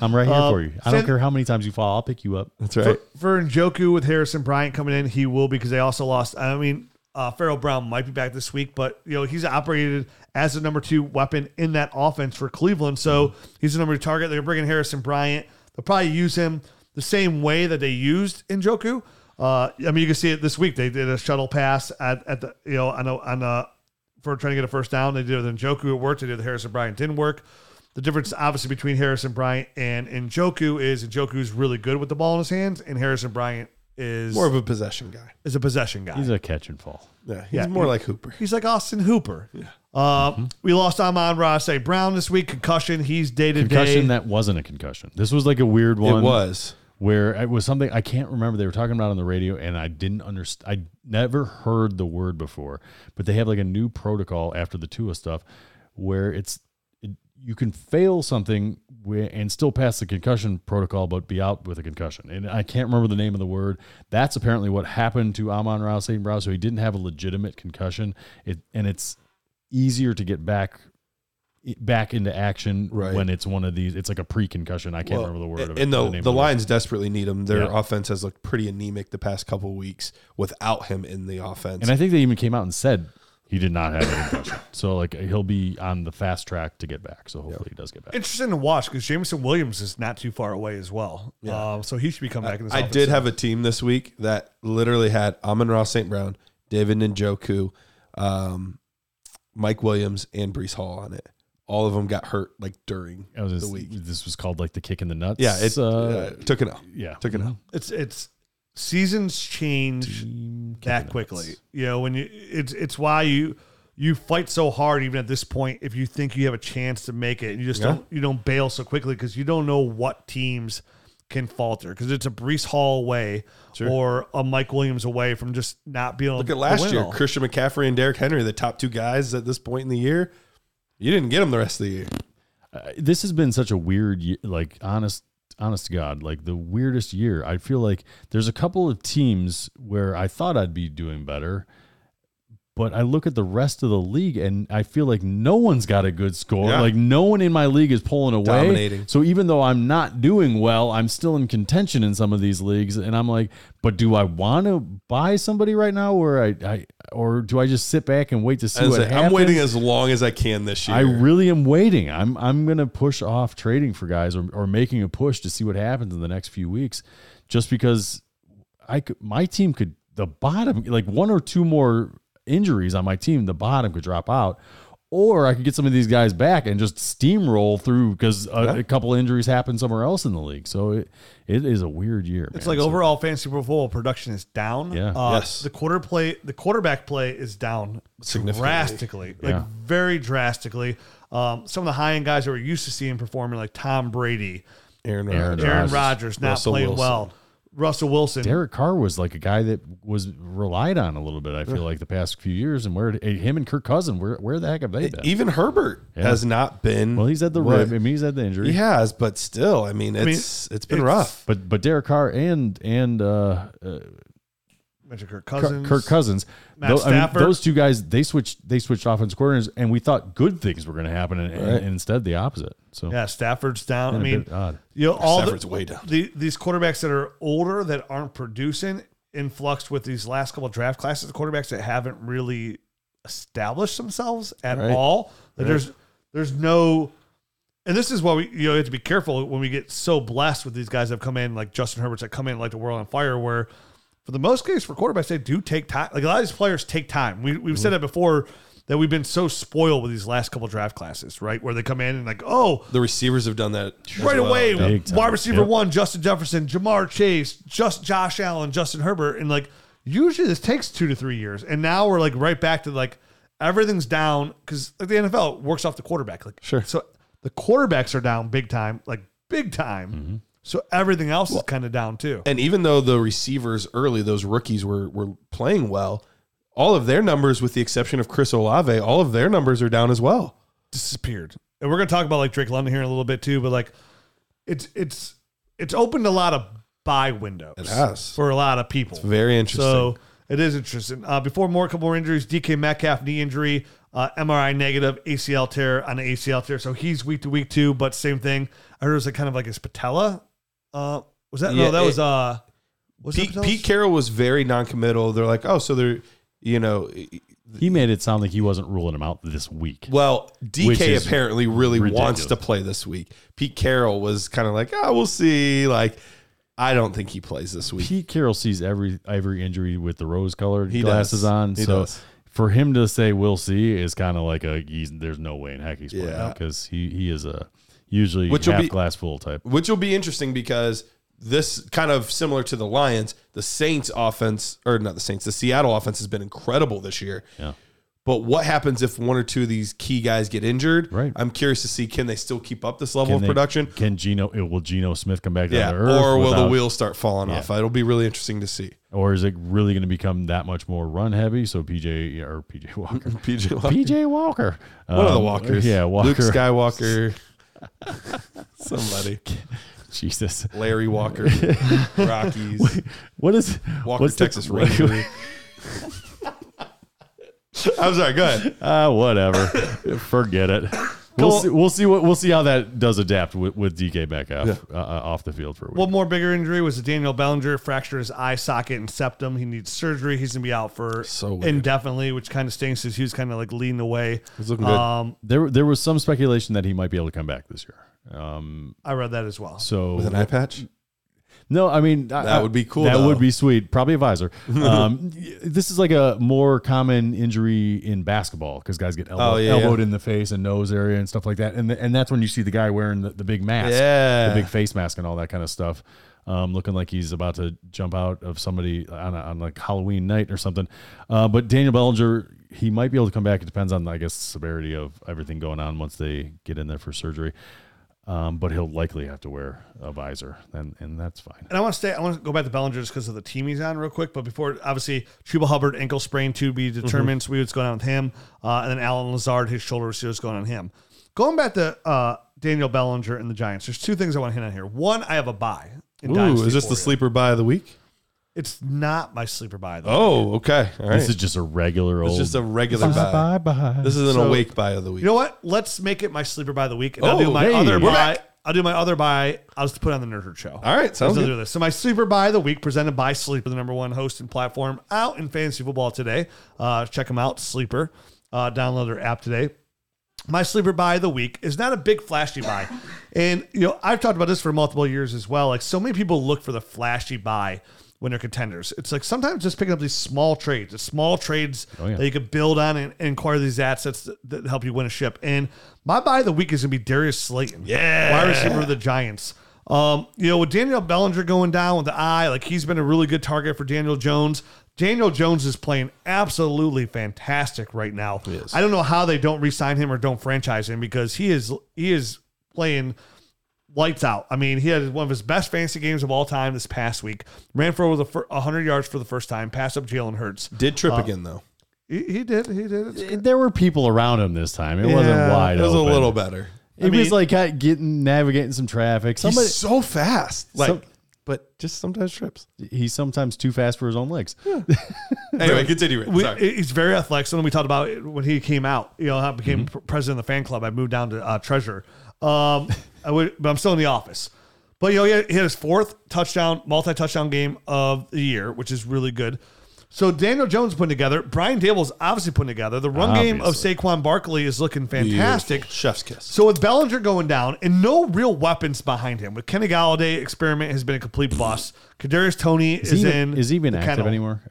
I'm right here Uh, for you. I don't San- care how many times you fall. I'll pick you up. That's For, for Njoku with Harrison Bryant coming in, he will because they also lost. I mean, uh, Farrell Brown might be back this week, but you know he's operated as the number two weapon in that offense for Cleveland. So he's the number two target. They're bringing Harrison Bryant. They'll probably use him the same way that they used Njoku. Uh, I mean, you can see it this week. They did a shuttle pass at, at the you know on a, on a for trying to get a first down. They did it with Njoku. It worked. They did it with Harrison Bryant. Didn't work. The difference, obviously, between Harrison Bryant and Njoku is Njoku's really good with the ball in his hands, and Harrison Bryant is more of a possession guy. is a possession guy. He's a catch and fall. Yeah, he's Yeah, more he- like Hooper. He's like Austin Hooper. Yeah. Uh, We lost Amon Ra St. Brown this week. Concussion. He's day to day. Concussion that wasn't a concussion. This was like a weird one. It was. where it was something I can't remember. They were talking about on the radio, and I didn't understand. I never heard the word before, but they have like a new protocol after the Tua stuff, where it's it, you can fail something and still pass the concussion protocol, but be out with a concussion. And I can't remember the name of the word. That's apparently what happened to Amon Ra St. Brown. So he didn't have a legitimate concussion. It and it's easier to get back back into action Right. when it's one of these. It's like a pre-concussion. I can't Well, remember the word of it. And the the, of it. Lions desperately need him. Their Yeah. offense has looked pretty anemic the past couple of weeks without him in the offense. And I think they even came out and said he did not have a concussion. so like he'll be on the fast track to get back. So hopefully he does get back. Interesting to watch because Jameson Williams is not too far away as well. Yeah. Um, so he should be coming back in this I offense did have a team this week that literally had Amon Ra St. Brown, David Njoku, um, Mike Williams, and Breece Hall on it. All of them got hurt like during was the week. This was called like the kick in the nuts. Yeah, it uh, uh, took it out. yeah, Took it out. It's it's seasons change that quickly. You know when you it's it's why you you fight so hard even at this point if you think you have a chance to make it and you just Yeah. don't you don't bail so quickly because you don't know what teams can falter because it's a Breece Hall away Sure. or a Mike Williams away from just not being able Look at last win year, all. Christian McCaffrey and Derrick Henry, the top two guys at this point in the year. You didn't get them the rest of the year. Uh, this has been such a weird, like honest, honest to God, like the weirdest year. I feel like there's a couple of teams where I thought I'd be doing better, but I look at the rest of the league and I feel like no one's got a good score. Yeah. Like no one in my league is pulling away. Dominating. So even though I'm not doing well, I'm still in contention in some of these leagues, and I'm like, but do I want to buy somebody right now, or I, I, or do I just sit back and wait to see what like, happens? I'm waiting as long as I can this year. I really am waiting. I'm I'm gonna push off trading for guys or, or making a push to see what happens in the next few weeks, just because I could my team could the bottom like one or two more injuries on my team, the bottom could drop out. Or I could get some of these guys back and just steamroll through because a, Yeah. a couple injuries happen somewhere else in the league. So it, it is a weird year. It's man. like So- overall fantasy football production is down. Yeah. Uh, Yes. The quarter play, the quarterback play is down Significantly. drastically, like Yeah. very drastically. Um, some of the high end guys that we're used to seeing performing, like Tom Brady, Aaron Aaron Rodgers. Aaron Rodgers, Rodgers, not Russell playing Wilson. well. Russell Wilson. Derek Carr was like a guy that was relied on a little bit. I feel like the past few years, and where him and Kirk Cousin, where where the heck have they been? Even Herbert Yeah. has not been. Well, he's had the what- rib. I mean, he's had the injury. He has, but still, I mean, mean, it's it's been it's- rough. But but Derek Carr and and uh, uh, mentioned Kirk Kirk Cousins. Kirk Cousins, Matt tho- I mean, those two guys, they switched they switched offense coordinators, and we thought good things were going to happen, and, and- and instead the opposite. So Yeah, Stafford's down. I mean, odd. you know, all Stafford's the, way down. The, these quarterbacks that are older that aren't producing influx with these last couple of draft classes, the quarterbacks that haven't really established themselves at Right. all. There's there's no, and this is why we you know you have to be careful when we get so blessed with these guys that have come in like Justin Herbert's that come in like the world on fire where. For the most case, for quarterbacks, they do take time. Like a lot of these players take time. We, we've said mm-hmm. that before that we've been so spoiled with these last couple draft classes, right? Where they come in and like, oh, The receivers have done that right well. away. Big time. Wide receiver Yep. one, Justin Jefferson, Ja'Marr Chase, just Josh Allen, Justin Herbert, and like Usually this takes two to three years, and now we're like right back to like everything's down because like the NFL works off the quarterback. Like Sure. so the quarterbacks are down big time, like big time. Mm-hmm. So everything else is kind of down too. And even though the receivers early, those rookies were were playing well, all of their numbers, with the exception of Chris Olave, all of their numbers are down as well. disappeared. And we're gonna talk about like Drake London here in a little bit too, but like it's it's it's opened a lot of buy windows. It has. for a lot of people. Very interesting. So it is interesting. Uh, before more, a couple more injuries. DK Metcalf knee injury, uh, MRI negative, ACL tear on the ACL tear. So he's week to week too. But same thing. I heard it was like kind of like his patella. Uh, was that Yeah, no? That it- was uh, was Pete, that Pete Carroll was very non-committal. They're like, oh, so they're, you know, He made it sound like he wasn't ruling him out this week. well, Which DK is apparently really wants ridiculous. to play this week. Pete Carroll was kind of like, oh, we'll see. Like, I don't think he plays this week. Pete Carroll sees every every injury with the rose colored He glasses does. on. He so does. for him to say we'll see is kind of like a he's there's no way in heck he's playing Yeah. because he he is a usually Which will half be- glass full type. which will be interesting because this kind of similar to the Lions, the Saints offense or not the Saints, the Seattle offense has been incredible this year. Yeah. But what happens if one or two of these key guys get injured? Right. I'm curious to see can they still keep up this level Can of they- production? Can Geno will Geno Smith come back Yeah. down to earth? Or will the wheels start falling Yeah. off? It'll be really interesting to see. Or is it really going to become that much more run heavy? So PJ or PJ Walker, PJ Walker. PJ Walker, One of the Um, Walkers. yeah, Walker, Luke Skywalker. Somebody. Jesus, Larry Walker. Rockies. what is Walker, what's the- Texas Ranger. I'm sorry, go ahead. Ah, whatever. Forget it. We'll Cool. see, we'll see what we'll see how that does adapt with, with DK Metcalf uh, uh, off the field for a week. One more bigger injury was Daniel Bellinger fractured his eye socket and septum. He needs surgery. He's gonna be out for So weird. indefinitely, which kind of stinks because he was kind of like leading the way. He's looking good. Um, there there was some speculation that he might be able to come back this year. Um, I read that as well. so With an eye patch? No, I mean That I- would be cool, That though. would be sweet. Probably a visor. Um, this is like a more common injury in basketball because guys get elbow, Oh, yeah, elbowed yeah. in the face and nose area and stuff like that. And th- and that's when you see the guy wearing the, the big mask, Yeah. the big face mask and all that kind of stuff, um, looking like he's about to jump out of somebody on, a, on like Halloween night or something. Uh, but Daniel Bellinger, he might be able to come back. It depends on I guess the severity of everything going on once they get in there for surgery. Um, but he'll likely have to wear a visor, and and that's fine. And I want to stay. I want to go back to Bellinger just because of the team he's on, real quick. But before, obviously, Chuba Hubbard ankle sprain to be determined. So we what's going on with him, uh, and then Allen Lazard, his shoulder, see what's going on him. Going back to uh, Daniel Bellinger and the Giants. There's two things I want to hit on here. One, I have a buy. In Ooh, is this the sleeper buy of the week? It's not my sleeper buy though. Oh, okay. All right. This is just a regular It's old. just a regular buy. bye bye. This is an So- awake buy of the week. You know what? Let's make it my sleeper by the week. And I'll Oh, do my hey, other we're buy. back. I'll do my other buy. I'll just put it on the Nerd Herd show. All right, sounds Let's good. do this. So my sleeper buy of the week presented by Sleeper, the number one host and platform out in fantasy football today. Uh, check them out, Sleeper. Uh, download their app today. My sleeper buy of the week is not a big flashy buy, and you know I've talked about this for multiple years as well. Like so many people look for the flashy buy when they're contenders. It's like sometimes just picking up these small trades, the small trades Oh, yeah. that you could build on and, and acquire these assets that, that help you win a ship. And my buy of the week is gonna be Darius Slayton, Yeah. wide receiver of the Giants. Um, you know, with Daniel Bellinger going down with the eye, like he's been a really good target for Daniel Jones. Daniel Jones is playing absolutely fantastic right now. I don't know how they don't re-sign him or don't franchise him because he is he is playing lights out. I mean, he had one of his best fantasy games of all time this past week. Ran for over the fir- 100 yards for the first time. Passed up Jalen Hurts. Did trip again though. He, he did. He did. There were people around him this time. It wasn't wide. It was open. a little better. It mean- was like uh, getting navigating some traffic. Somebody He's so fast. Like, Some- but just sometimes trips. he's sometimes too fast for his own legs. Anyway, continue. It. We, Sorry. he's very athletic. So when we talked about when he came out, you know, I became pr- president of the fan club. I moved down to uh, treasurer. Um, I would, but I'm still in the office. But you know, he had, he had his fourth touchdown, multi-touchdown game of the year, which is really good. So Daniel Jones putting together. Brian Daboll's obviously putting together. The run game of Obviously. Saquon Barkley is looking fantastic. Beautiful. Chef's kiss. So with Bellinger going down and no real weapons behind him, with Kenny Golladay experiment has been a complete bust. Kadarius Toney is, Is he in. is he even active kennel. anymore?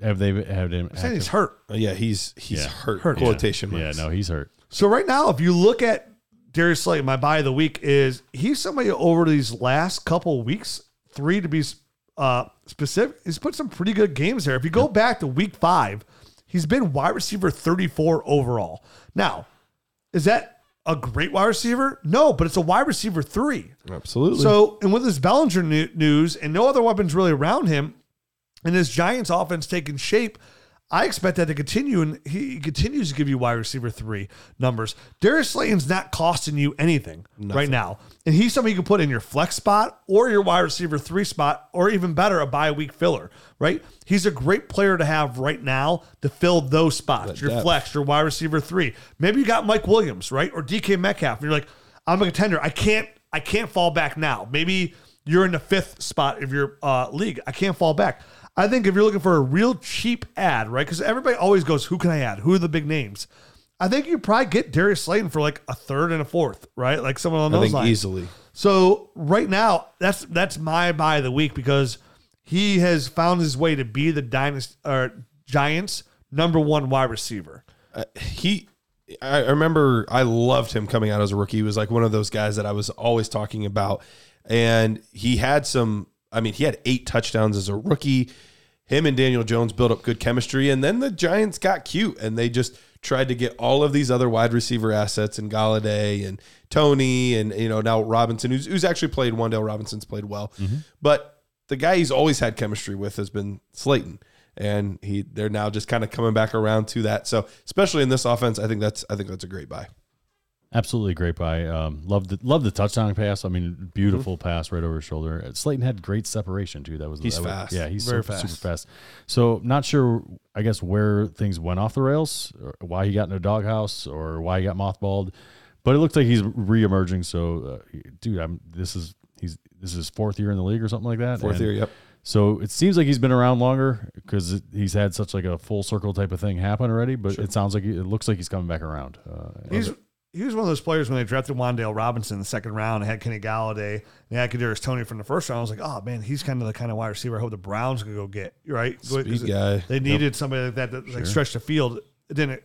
Have they have him? I'm saying he's hurt. Uh, yeah, he's he's Yeah. hurt. Hurt. Quotation Yeah, marks. no, he's hurt. So right now, if you look at Darius Slayton, my buy of the week is he's somebody over these last couple weeks, three to be uh, specific, he's put some pretty good games there. If you go back to week five, he's been wide receiver 34 overall. Now, is that a great wide receiver? No, but it's a wide receiver three. Absolutely. So, and with this Bellinger news and no other weapons really around him, and this Giants offense taking shape, I expect that to continue, and he continues to give you wide receiver three numbers. Darius Slayton's not costing you anything right now, and he's somebody you can put in your flex spot or your wide receiver three spot, or even better, a bye week filler. Right? He's a great player to have right now to fill those spots. your depth. flex, your wide receiver three. Maybe you got Mike Williams, right, or DK Metcalf, and you're like, I'm a contender. I can't, I can't fall back now. Maybe you're in the fifth spot of your uh, league. I can't fall back. I think if you're looking for a real cheap ad, right? Because everybody always goes, "Who can I add? Who are the big names?" I think you probably get Darius Slayton for like a third and a fourth, right? Like someone on I those think lines. easily. So right now, that's that's my buy of the week because he has found his way to be the dynasty or Giants' number one wide receiver. Uh, he I I remember I loved him coming out as a rookie. He was like one of those guys that I was always talking about. And he had some I mean, he had eight touchdowns as a rookie. Him and Daniel Jones built up good chemistry, and then the Giants got cute and they just tried to get all of these other wide receiver assets and Golladay and Toney and you know now Robinson, who's, who's actually played. Wan'Dale Robinson's played well, mm-hmm. but the guy he's always had chemistry with has been Slayton, and he they're now just kind of coming back around to that. So especially in this offense, I think that's I think that's a great buy. Absolutely great buy. Um, love the love the touchdown pass. I mean, beautiful pass right over his shoulder. Uh, Slayton had great separation too. That was He's that was- fast. yeah, he's super, fast. super fast. So not sure. I guess where things went off the rails, or why he got in a doghouse, or why he got mothballed. But it looks like he's reemerging. So, uh, dude, I'm this is he's this is his fourth year in the league or something like that. Fourth And year, yep. So it seems like he's been around longer because he's had such like a full circle type of thing happen already. But it sounds like he- it looks like he's coming back around. Uh, He's he was one of those players when they drafted Wan'Dale Robinson in the second round. They had Kenny Golladay. They had Kadarius Toney from the first round. I was like, oh man, he's kind of the kind of wide receiver I hope the Browns could go get. Right? Speed guy. They needed somebody like that to like stretch the field. It didn't.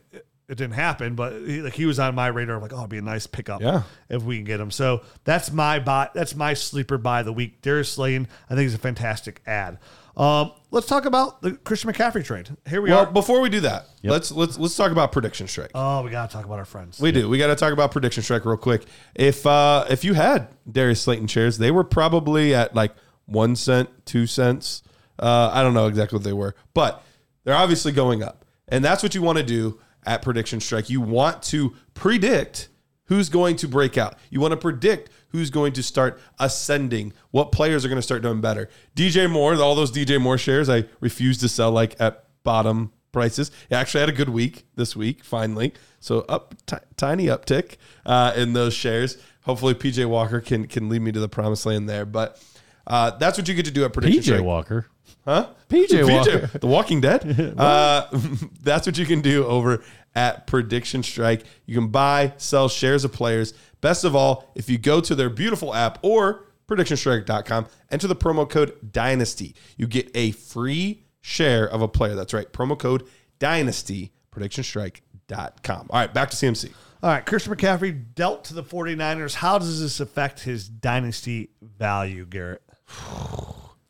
It didn't happen, but he, like he was on my radar. Like, oh, it'd be a nice pickup Yeah. if we can get him. So that's my buy. That's my sleeper by the week. Darius Slayton, I think he's a fantastic ad. Um, let's talk about the Christian McCaffrey trade. Here we Well, are. before we do that, let's let's let's talk about prediction strike. Oh, we gotta talk about our friends. We do. We got to talk about prediction strike real quick. If uh if you had Darius Slayton shares, they were probably at like one cent, two cents. Uh, I don't know exactly what they were, but they're obviously going up, and that's what you want to do at prediction strike. You want to predict who's going to break out. You want to predict who's going to start ascending. What players are going to start doing better? DJ Moore, all those DJ Moore shares, I refuse to sell like at bottom prices. He actually had a good week this week, finally. So up ti- tiny uptick uh, in those shares. Hopefully PJ Walker can can lead me to the promised land there. But uh, that's what you get to do at prediction. PJ Strike. Walker. Huh? PJ Walker. The Walking Dead. uh, that's what you can do over at Prediction Strike. You can buy, sell shares of players. Best of all, if you go to their beautiful app or predictionstrike.com, enter the promo code Dynasty. You get a free share of a player. That's right. Promo code Dynasty, predictionstrike.com. All right, back to CMC. All right, Christian McCaffrey dealt to the 49ers. How does this affect his dynasty value, Garrett?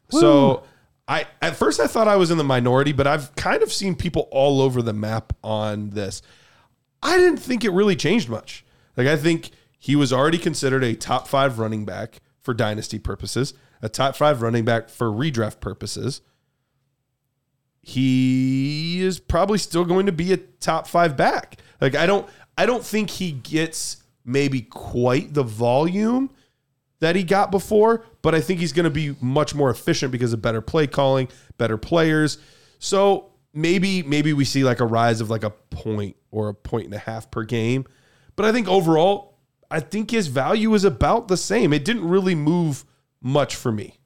So I at first I thought I was in the minority, but I've kind of seen people all over the map on this. I didn't think it really changed much. Like I think he was already considered a top five running back for dynasty purposes, a top five running back for redraft purposes. He is probably still going to be a top five back. Like I don't I don't think he gets maybe quite the volume that he got before, but I think he's going to be much more efficient because of better play calling, better players. So maybe maybe we see like a rise of like a point or a point and a half per game. But I think overall, I think his value is about the same. It didn't really move much for me.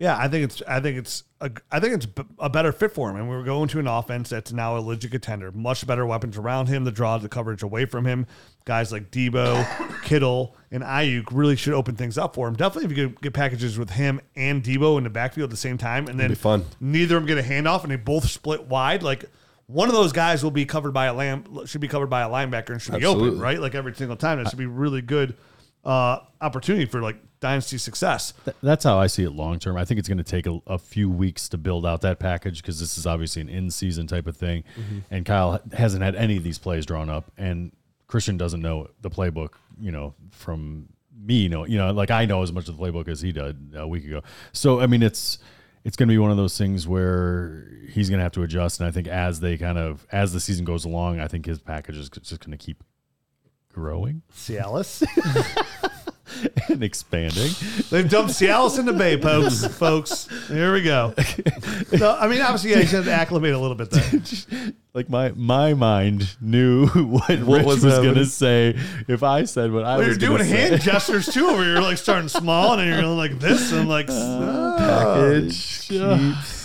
Yeah, I think it's I think it's a, I think it's a better fit for him, and we're going to an offense that's now a legit contender. Much better weapons around him to draw the coverage away from him. Guys like Deebo, Kittle, and Aiyuk really should open things up for him. Definitely, if you could get packages with him and Deebo in the backfield at the same time, and then be fun. neither of them get a handoff, and they both split wide, like. One of those guys will be covered by a lamb should be covered by a linebacker and should be open, right? Like every single time. That should be really good uh, opportunity for like dynasty success. Th- That's how I see it long term. I think it's going to take a, a few weeks to build out that package because this is obviously an in season type of thing. And Kyle hasn't had any of these plays drawn up, and Christian doesn't know the playbook, you know, from me, you know, you know, like I know as much of the playbook as he did a week ago. So, I mean, it's, it's going to be one of those things where he's going to have to adjust. And I think as they kind of, as the season goes along, I think his package is just going to keep growing Cialis. and expanding. They've dumped Cialis in the bay, folks. folks, here we go. So, I mean, obviously, yeah, going to acclimate a little bit there. like my my mind knew what, What Rich was was, gonna say if I said what I Well, was you're doing gonna say. hand gestures too over here. You're like starting small, and then you're going like this, and I'm like, uh, Package.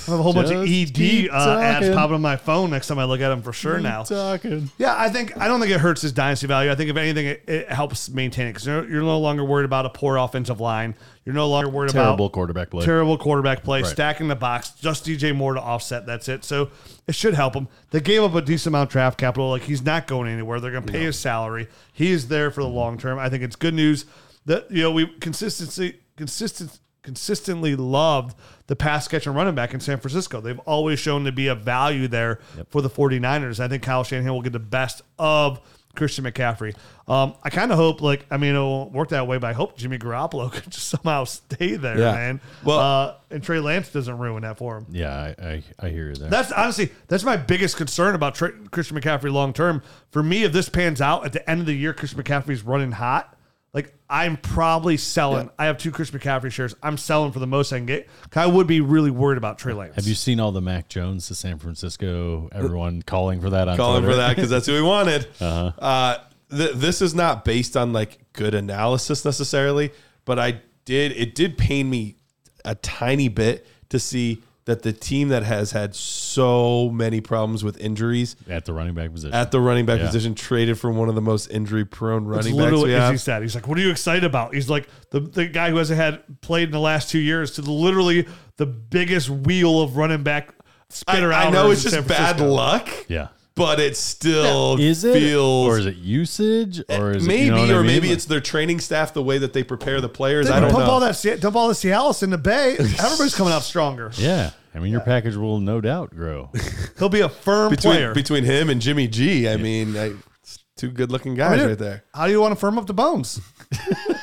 I have a whole bunch of Just ED keep uh, ads talking. popping on my phone next time I look at them for sure now. talking. Yeah, I think I don't think it hurts his dynasty value. I think if anything, it, it helps maintain it because you're, you're no longer worried about a poor offensive line. You're no longer worried Terrible about quarterback play. terrible quarterback play, Right. stacking the box, just DJ Moore to offset. That's it. So it should help him. They gave up a decent amount of draft capital. Like he's not going anywhere. They're going to pay his salary. He is there for the long term. I think it's good news that you know we consistency consistent consistently loved the pass catcher running back in San Francisco. They've always shown to be a value there for the 49ers. I think Kyle Shanahan will get the best of Christian McCaffrey. Um, I kind of hope, like, I mean, it won't work that way, but I hope Jimmy Garoppolo could just somehow stay there, Yeah. man. Well- uh, and Trey Lance doesn't ruin that for him. Yeah, I, I, I hear you there. That's honestly that's my biggest concern about Trey, Christian McCaffrey long term. For me, if this pans out at the end of the year, Christian McCaffrey's running hot. Like I'm probably selling. I have two Chris McCaffrey shares. I'm selling for the most I can get. I would be really worried about Trey Lance. Have you seen all the Mac Jones to San Francisco? Everyone calling for that on calling Twitter. for that because that's who we wanted. uh th- this is not based on like good analysis necessarily, but I did it did pain me a tiny bit to see that the team that has had so many problems with injuries at the running back position. at the running back Yeah. position traded for one of the most injury prone It's running backs literally we as he said. He's like, "What are you excited about?" He's like the the guy who hasn't had played in the last two years to the, literally the biggest wheel of running back I, spitter I out. know it's just bad luck, yeah. but it still Is it feels or is it usage eh, or is maybe it, you know what I or mean? maybe Like- it's their training staff the way that they prepare the players. They I don't dump know. all that dump all the Cialis in the bay. Everybody's coming out stronger. yeah. I mean, your package will no doubt grow. He'll be a firm between player. between him and Jimmy G. I mean, I, it's two good looking guys Dude, right there. How do you want to firm up the bones?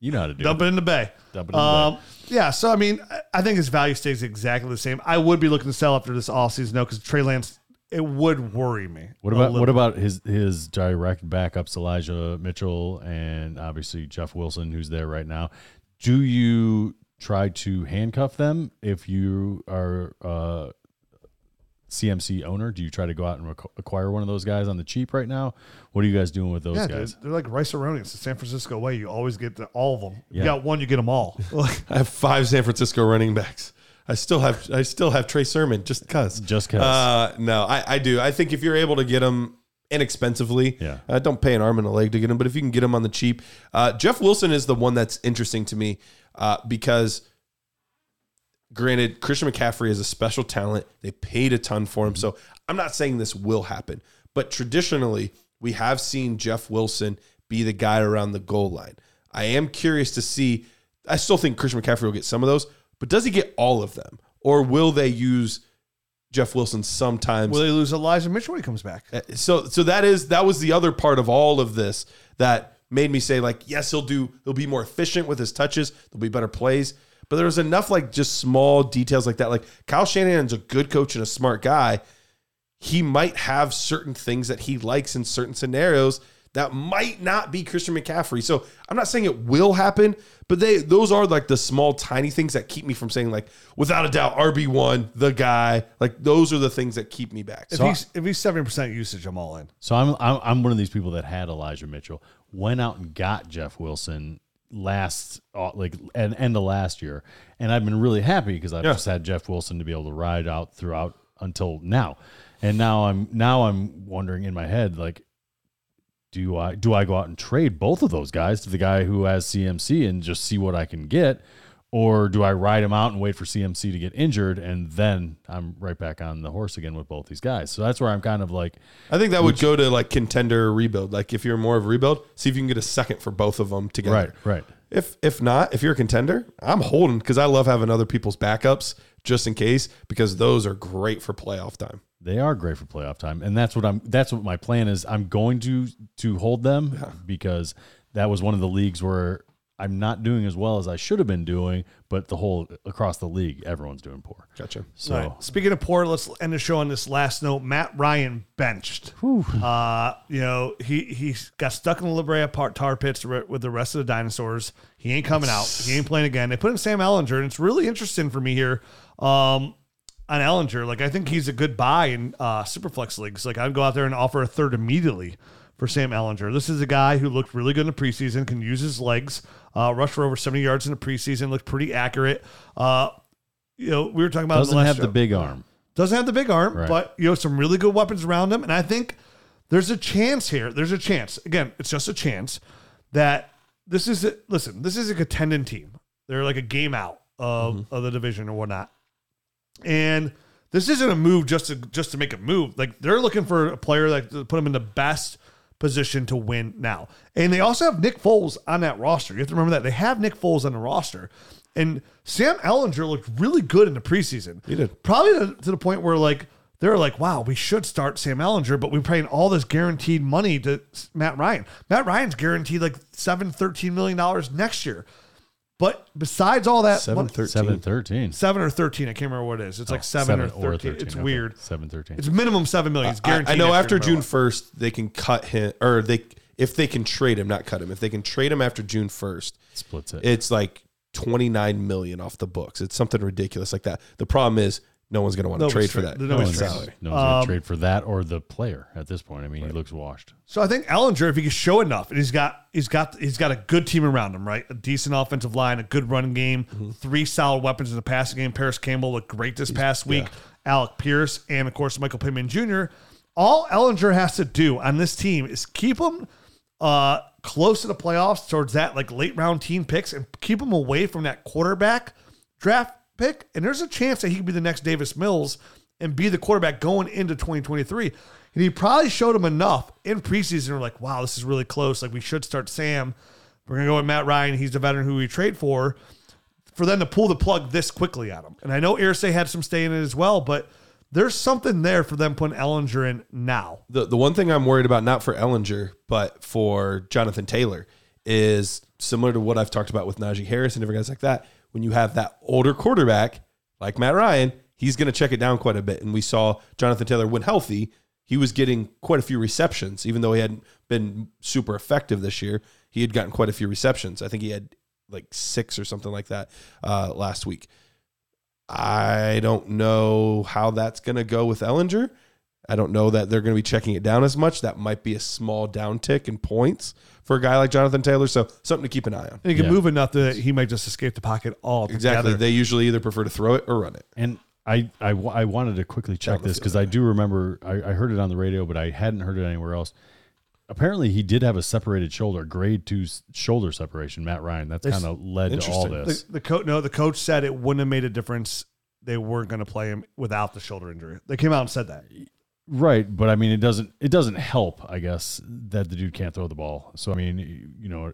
You know how to do it. Dump it. it in the bay. Dump it in the Um, yeah, so I mean, I- I think his value stays exactly the same. I would be looking to sell after this offseason, though, because Trey Lance, it would worry me. What a about little what about his his direct backups, Elijah Mitchell and obviously Jeff Wilson, who's there right now? Do you try to handcuff them if you are a CMC owner? Do you try to go out and rec- acquire one of those guys on the cheap right now? What are you guys doing with those Yeah, guys? dude, they're like rice It's the San Francisco way. You always get the, all of them. You Yeah. got one, you get them all. Like, I have five San Francisco running backs. I still have I still have Trey Sermon just cause. Just 'cause. Uh, no, I, I do. I think if you're able to get him inexpensively, Yeah. uh, don't pay an arm and a leg to get him. But if you can get him on the cheap, uh, Jeff Wilson is the one that's interesting to me uh, because. Granted, Christian McCaffrey is a special talent. They paid a ton for him. So I'm not saying this will happen, but traditionally, we have seen Jeff Wilson be the guy around the goal line. I am curious to see. I still think Christian McCaffrey will get some of those, but does he get all of them? Or will they use Jeff Wilson sometimes? will they lose Elijah Mitchell when he comes back? Uh, so so that is that was the other part of all of this that made me say like yes he'll do he'll be more efficient with his touches there'll be better plays but there was enough like just small details like that like Kyle Shanahan's a good coach and a smart guy he might have certain things that he likes in certain scenarios that might not be Christian McCaffrey. So I'm not saying it will happen, but they those are like the small tiny things that keep me from saying like without a doubt RB1 the guy. Like those are the things that keep me back. If So I- he's if he's seventy percent usage, I'm all in. So I'm, I'm I'm one of these people that had Elijah Mitchell, went out and got Jeff Wilson last uh, like and end of last year, and I've been really happy because I've Yeah. just had Jeff Wilson to be able to ride out throughout until now, and now I'm now I'm wondering in my head like. Do I do I go out and trade both of those guys to the guy who has CMC and just see what I can get, Or do I ride him out and wait for CMC to get injured and then I'm right back on the horse again with both these guys? So that's where I'm kind of like, I think that would go to like contender rebuild. Like if you're more of a rebuild, see if you can get a second for both of them together. right, right. If if not, if you're a contender, I'm holding because I love having other people's backups just in case because those are great for playoff time. They are great for playoff time, and that's what I'm. That's what my plan is. I'm going to to hold them because that was one of the leagues where I'm not doing as well as I should have been doing. But the whole across the league, everyone's doing poor. Gotcha. So All right. Speaking of poor, let's end the show on this last note. Matt Ryan benched. Uh, you know, he he got stuck in the La Brea part tar pits with the rest of the dinosaurs. He ain't coming out. He ain't playing again. They put in Sam Ehlinger, and it's really interesting for me here. Um, on Ehlinger, like I think he's a good buy in uh, Superflex leagues. Like I'd go out there and offer a third immediately for Sam Ehlinger. This is a guy who looked really good in the preseason, can use his legs, uh, rush for over 70 yards in the preseason, looked pretty accurate. Uh, you know, we were talking about doesn't last have the big arm. Doesn't have the big arm, Right. but you know some really good weapons around him, and I think there's a chance here. There's a chance. Again, it's just a chance that this is a, listen. This is a contending team. They're like a game out of, of the division or whatnot, and this isn't a move just to just to make a move. Like they're looking for a player that to put them in the best position to win now. And they also have Nick Foles on that roster. You have to remember that they have Nick Foles on the roster. And Sam Ehlinger looked really good in the preseason. He did. Probably to, to the point where like they're like, wow, we should start Sam Ehlinger, but we're paying all this guaranteed money to Matt Ryan. Matt Ryan's guaranteed like seven, $13 million next year. But besides all that, Seven mon- thirteen. Seven thirteen. seven or 13, I can't remember what it is. It's like oh, seven, or 13. It's weird. Seven thirteen. It's minimum seven million. It's guaranteed. I know after June first they can cut him or they if they can trade him, not cut him. If they can trade him after June first, Splits it. it's like twenty nine million off the books. It's something ridiculous like that. The problem is no one's going to want to Nobody's trade for tra- that. no no one's one's, salary. no one's gonna Um, trade for that or the player at this point. I mean, he looks washed. So I think Ehlinger, if he can show enough, and he's got he's got he's got a good team around him, right? A decent offensive line, a good running game, Mm-hmm. three solid weapons in the passing game. Parris Campbell looked great this past week. Alec Pierce, and of course Michael Pittman Jr. All Ehlinger has to do on this team is keep him uh, close to the playoffs, towards that like late round team picks, and keep him away from that quarterback draft pick. And there's a chance that he could be the next Davis Mills and be the quarterback going into 2023. And he probably showed him enough in preseason. We're like, wow, this is really close. Like we should start Sam. We're gonna go with Matt Ryan. He's the veteran who we trade for. For them to pull the plug this quickly on him. And I know Irsay had some stay in it as well, but there's something there for them putting Ehlinger in now. The the one thing I'm worried about, not for Ehlinger, but for Jonathan Taylor, is similar to what I've talked about with Najee Harris and different guys like that. When you have that older quarterback like Matt Ryan, he's going to check it down quite a bit. And we saw Jonathan Taylor when healthy, he was getting quite a few receptions, even though he hadn't been super effective this year. He had gotten quite a few receptions. I think he had like six or something like that uh, last week. I don't know how that's going to go with Ehlinger. I don't know that they're going to be checking it down as much. That might be a small downtick in points for a guy like Jonathan Taylor. So something to keep an eye on. And he can Yeah. move enough that he might just escape the pocket all Exactly. They usually either prefer to throw it or run it. And I, I, I wanted to quickly check this because I do remember I, I heard it on the radio, but I hadn't heard it anywhere else. Apparently, he did have a separated shoulder, grade two shoulder separation. Matt Ryan. That's kind of led to all this. The, the coach, no, the coach said it wouldn't have made a difference. They weren't going to play him without the shoulder injury. They came out and said that. Right, but I mean, it doesn't it doesn't help, I guess, that the dude can't throw the ball. So I mean, you, you know,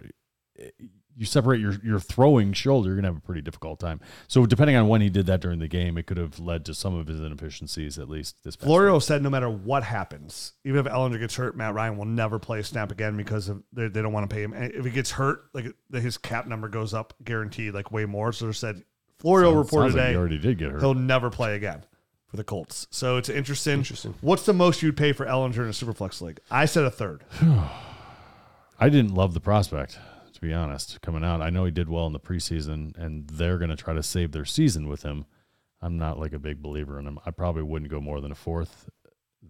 you separate your your throwing shoulder, you're gonna have a pretty difficult time. So depending on when he did that during the game, it could have led to some of his inefficiencies, at least this. past Florio week. said no matter what happens, even if Ehlinger gets hurt, Matt Ryan will never play a snap again because of they, they don't want to pay him. And if he gets hurt, like his cap number goes up guaranteed, like way more. So they said Florio Sounds- reported sounds like today he already did get hurt. he'll never play again for the Colts. So it's interesting. Interesting. What's the most you'd pay for Ehlinger in a Superflex league? I said a third. I didn't love the prospect, to be honest, coming out. I know he did well in the preseason, and they're going to try to save their season with him. I'm not like a big believer in him. I probably wouldn't go more than a fourth.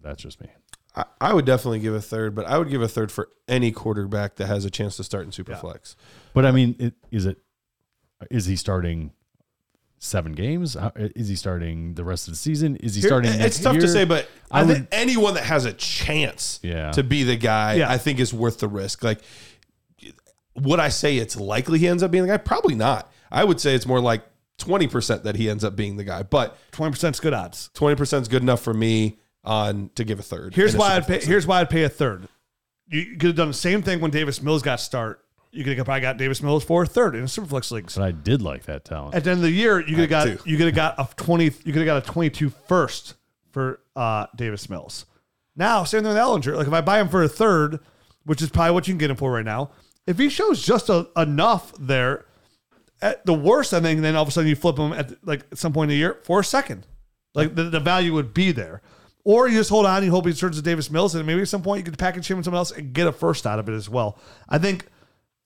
That's just me. I, I would definitely give a third, but I would give a third for any quarterback that has a chance to start in Superflex. But I mean, it, is it? Is he starting seven games? How- Is he starting the rest of the season? Is he Here- starting? it's next tough year? to say, but I, I think would- anyone that has a chance Yeah. to be the guy, Yeah. I think is worth the risk. Like, would I say it's likely he ends up being the guy? Probably not. I would say it's more like 20% that he ends up being the guy, but Twenty percent is good odds. 20% is good enough for me on to give a third. Here's why I'd pay. Here's why I'd pay a third. You could have done the same thing when Davis Mills got start. You could have probably got Davis Mills for a third in the Superflex leagues. But I did like that talent. At the end of the year, you could have I got you could have got a twenty. You could have got a 22 first for uh, Davis Mills. Now, same thing with Ehlinger. Like if I buy him for a third, which is probably what you can get him for right now, if he shows just a, enough there, at the worst, I think then all of a sudden you flip him at like at some point in the year for a second. Like the, the value would be there. Or you just hold on, you hope he turns to Davis Mills, and maybe at some point you could package him with someone else and get a first out of it as well. I think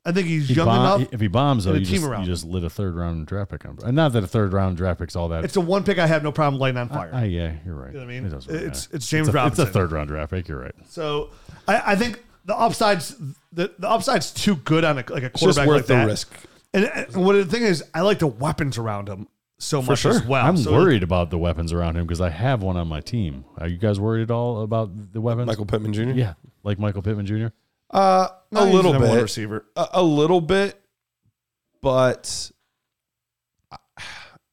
I think he's He young bomb- enough. if he bombs, though, a you team just, around you just lit a third round draft pick on. And not that a third round draft pick's all that. It's a one pick I have no problem lighting on fire. Ah, yeah, you're right. You know what I mean? It doesn't really It's- matter. it's James a, Robinson. It's a third round draft pick. You're right. So I, I think the upside's the, the upside's too good on a, like a It's just quarterback worth like the that. risk. And, and what the thing is, I like the weapons around him so much sure. as well. I'm So worried about the weapons around him because I have one on my team. Are you guys worried at all about the weapons? Michael Pittman Jr. Yeah, like Michael Pittman Jr. Uh, little bit. receiver. a, a little bit, but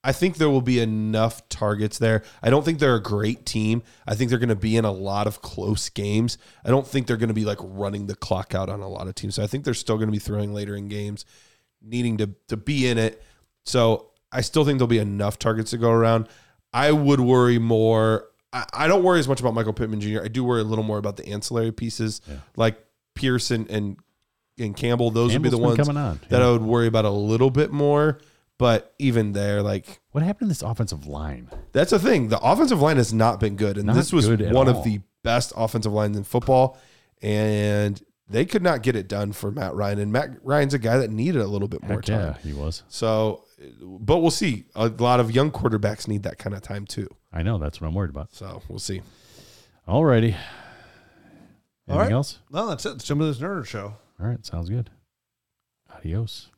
I- think there will be enough targets there. I don't think they're a great team. I think they're going to be in a lot of close games. I don't think they're going to be like running the clock out on a lot of teams. So I think they're still going to be throwing later in games, needing to to be in it. So I still think there'll be enough targets to go around. I would worry more. I, I don't worry as much about Michael Pittman Jr. I do worry a little more about the ancillary pieces like Pearson and and Campbell. Those would be the ones coming on, that yeah. I would worry about a little bit more. But even there, like What happened to this offensive line? that's the thing. The offensive line has not been good, and Not this was one all. of the best offensive lines in football. And they could not get it done for Matt Ryan. And Matt Ryan's a guy that needed a little bit more Heck time. yeah, he was. So, but we'll see. A lot of young quarterbacks need that kind of time too. I know. That's what I'm worried about. So we'll see. Alrighty. Anything All right. else? No, that's it. Some of this nerd show. All right. Sounds good. Adios.